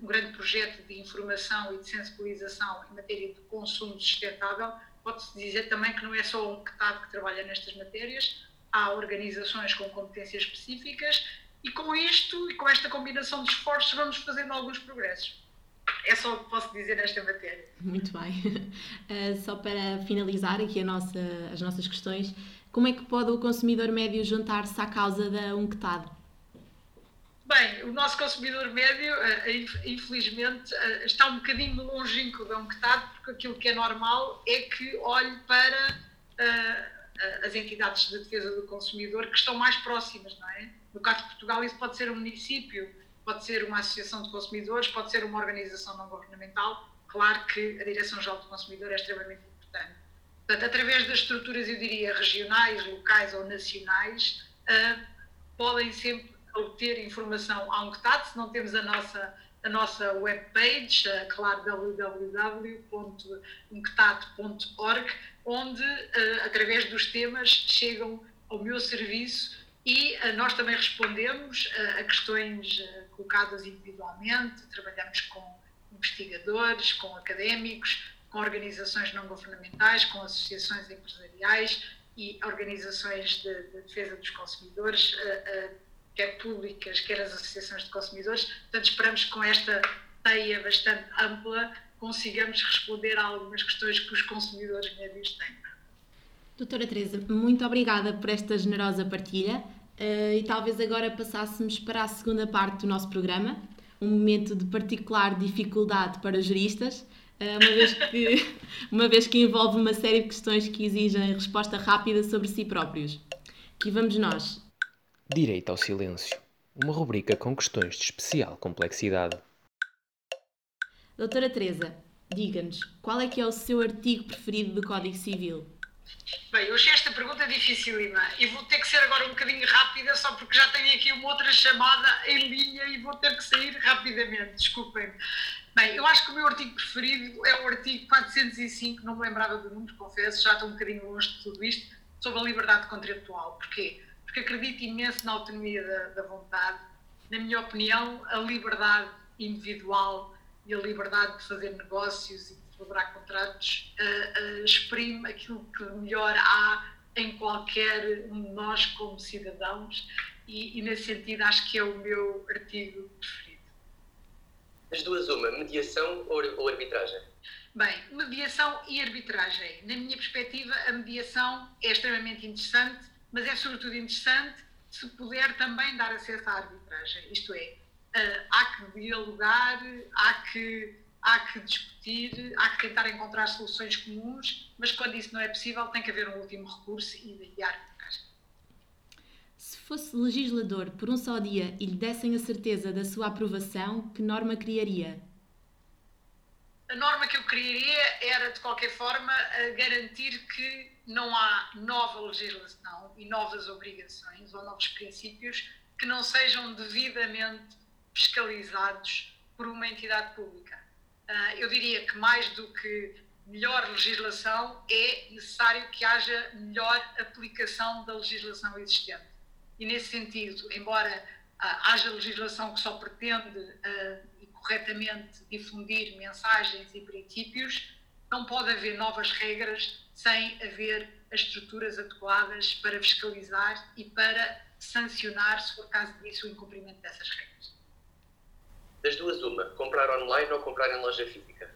um grande projeto de informação e de sensibilização em matéria de consumo sustentável, pode-se dizer também que não é só um CTAD que trabalha nestas matérias, há organizações com competências específicas e com isto e com esta combinação de esforços vamos fazendo alguns progressos. É só o que posso dizer nesta matéria. Muito bem. Uh, só para finalizar aqui nossa, as nossas questões, como é que pode o consumidor médio juntar-se à causa da UNCTAD? Bem, o nosso consumidor médio, eh, eh, infelizmente, eh, está um bocadinho longínquo de um bocado, porque aquilo que é normal é que olhe para as entidades de defesa do consumidor que estão mais próximas, não é? No caso de Portugal, isso pode ser um município, pode ser uma associação de consumidores, pode ser uma organização não governamental. Claro que a Direção-Geral do Consumidor é extremamente importante. Portanto, através das estruturas, eu diria, regionais, locais ou nacionais, podem sempre obter informação à UNCTAD, se não temos a nossa, a nossa webpage, claro, www.unctad.org, onde, uh, através dos temas, chegam ao meu serviço e uh, nós também respondemos uh, a questões colocadas individualmente, trabalhamos com investigadores, com académicos, com organizações não governamentais, com associações empresariais e organizações de, de defesa dos consumidores, quer públicas, quer as associações de consumidores. Portanto, esperamos que com esta teia bastante ampla consigamos responder a algumas questões que os consumidores médios têm. Doutora Teresa, muito obrigada por esta generosa partilha uh, e talvez agora passássemos para a segunda parte do nosso programa, um momento de particular dificuldade para juristas, uh, uma, vez que, uma vez que envolve uma série de questões que exigem resposta rápida sobre si próprios. Aqui vamos nós. Direito ao Silêncio, uma rubrica com questões de especial complexidade. Doutora Teresa, diga-nos, qual é que é o seu artigo preferido do Código Civil? Bem, eu achei esta pergunta dificílima e vou ter que ser agora um bocadinho rápida, só porque já tenho aqui uma outra chamada em linha e vou ter que sair rapidamente, desculpem-me. Bem, eu acho que o meu artigo preferido é o artigo 405, não me lembrava do número, confesso, já estou um bocadinho longe de tudo isto, sobre a liberdade contratual. Porquê? Porque acredito imenso na autonomia da, da vontade. Na minha opinião, a liberdade individual e a liberdade de fazer negócios e de celebrar contratos uh, uh, exprime aquilo que melhor há em qualquer um de nós como cidadãos e, e, nesse sentido acho que é o meu artigo preferido. As duas, uma, mediação ou, ou arbitragem? Bem, mediação e arbitragem. Na minha perspectiva, a mediação é extremamente interessante, mas é sobretudo interessante se puder também dar acesso à arbitragem. Isto é, uh, há que dialogar, há que, há que discutir, há que tentar encontrar soluções comuns, mas quando isso não é possível, tem que haver um último recurso e daí a arbitragem. Se fosse legislador por um só dia e lhe dessem a certeza da sua aprovação, que norma criaria? A norma que eu criaria era, de qualquer forma, garantir que não há nova legislação e novas obrigações ou novos princípios que não sejam devidamente fiscalizados por uma entidade pública. Ah, eu diria que mais do que melhor legislação é necessário que haja melhor aplicação da legislação existente. E nesse sentido, embora ah, haja legislação que só pretende uh, e corretamente difundir mensagens e princípios, não pode haver novas regras sem haver as estruturas adequadas para fiscalizar e para sancionar, se for caso disso, o incumprimento dessas regras. Das duas, uma, comprar online ou comprar em loja física?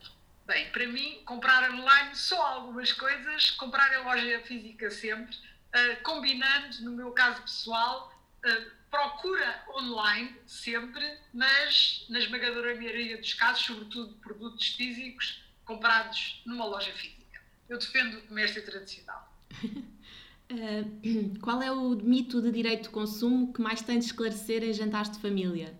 Bem, para mim, comprar online só algumas coisas, comprar em loja física sempre, uh, combinando, no meu caso pessoal, uh, procura online sempre, mas na esmagadora maioria dos casos, sobretudo produtos físicos comprados numa loja física. Eu defendo o comércio tradicional. uh, qual é o mito de direito de consumo que mais tem de esclarecer em jantares de família?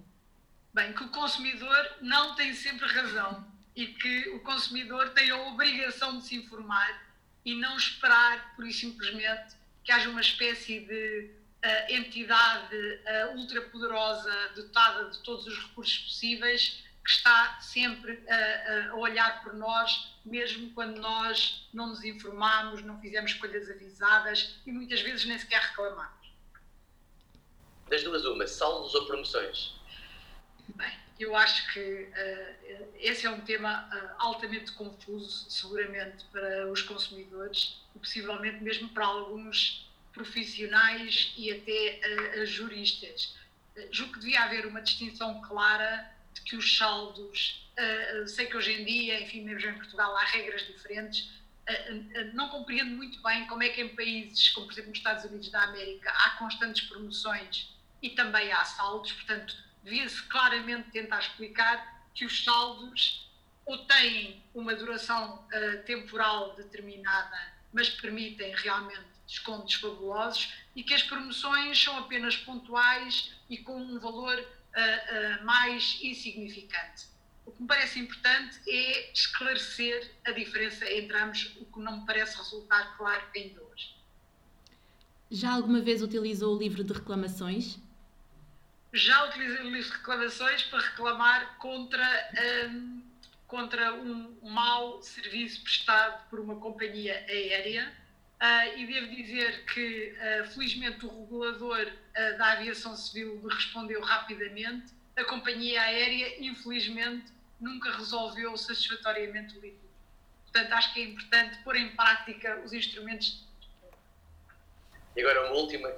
Bem, que o consumidor não tem sempre razão e que o consumidor tem a obrigação de se informar e não esperar, por isso simplesmente, que haja uma espécie de uh, entidade uh, ultrapoderosa dotada de todos os recursos possíveis que está sempre a, a, olhar por nós, mesmo quando nós não nos informamos, não fizemos escolhas avisadas e muitas vezes nem sequer reclamamos. Das duas, uma, saldos ou promoções? Bem, eu acho que uh, esse é um tema uh, altamente confuso, seguramente, para os consumidores e possivelmente mesmo para alguns profissionais e até uh, juristas. julgo que devia haver uma distinção clara de que os saldos, uh, sei que hoje em dia, enfim, mesmo em Portugal há regras diferentes, uh, não compreendo muito bem como é que em países como, por exemplo, nos Estados Unidos da América, há constantes promoções e também há saldos, portanto, devia-se claramente tentar explicar que os saldos ou têm uma duração temporal determinada, mas permitem realmente descontos fabulosos e que as promoções são apenas pontuais e com um valor uh, uh, mais insignificante. O que me parece importante é esclarecer a diferença entre ambos, o que não me parece resultar claro ainda hoje. Já alguma vez utilizou o livro de reclamações? Já utilizei o livro de reclamações para reclamar contra, um, contra um mau serviço prestado por uma companhia aérea Uh, e devo dizer que, uh, felizmente, o regulador uh, da aviação civil respondeu rapidamente. A companhia aérea, infelizmente, nunca resolveu satisfatoriamente o litígio. Portanto, acho que é importante pôr em prática os instrumentos. E agora, uma última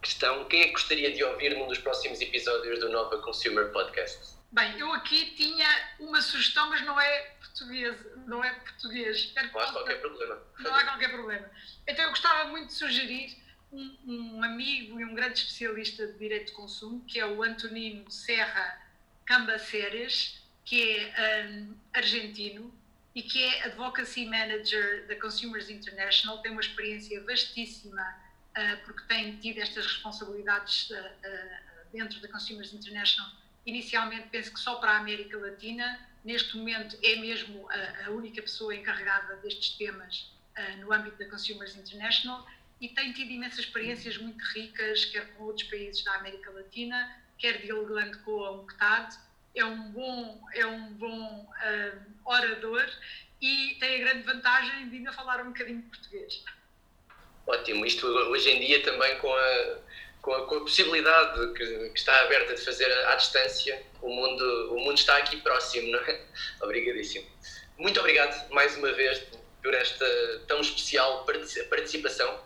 questão: quem é que gostaria de ouvir num dos próximos episódios do Nova Consumer Podcast? Bem, eu aqui tinha uma sugestão, mas não é português, não é português. Não há qualquer problema. Não há qualquer problema. Então eu gostava muito de sugerir um, um, amigo e um grande especialista de direito de consumo, que é o Antonino Serra Cambaceres, que é um, argentino e que é Advocacy Manager da Consumers International, tem uma experiência vastíssima uh, porque tem tido estas responsabilidades uh, uh, dentro da Consumers International, inicialmente penso que só para a América Latina, neste momento é mesmo a, a única pessoa encarregada destes temas uh, no âmbito da Consumers International e tem tido imensas experiências muito ricas, quer com outros países da América Latina, quer dialogando com a UNCTAD. É um bom, é um bom uh, orador e tem a grande vantagem de ainda falar um bocadinho português. Ótimo, isto hoje em dia também com a, com a, com a possibilidade que, que, está aberta de fazer à distância, o mundo, o mundo está aqui próximo, não é? Obrigadíssimo. Muito obrigado mais uma vez por esta tão especial participação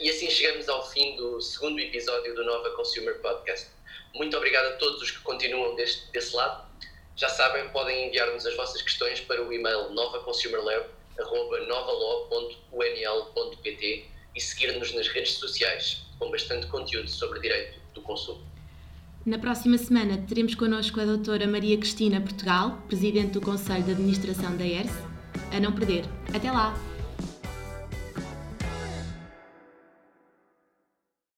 E assim chegamos ao fim do segundo episódio do Nova Consumer Podcast. Muito obrigado a todos os que continuam deste, desse lado. Já sabem, podem enviar-nos as vossas questões para o e-mail novaconsumerlab.novaló.unl.pt e seguir-nos nas redes sociais, com bastante conteúdo sobre direito do consumo. Na próxima semana teremos connosco a doutora Maria Cristina Portugal, Presidente do Conselho de Administração da ERS. A não perder. Até lá!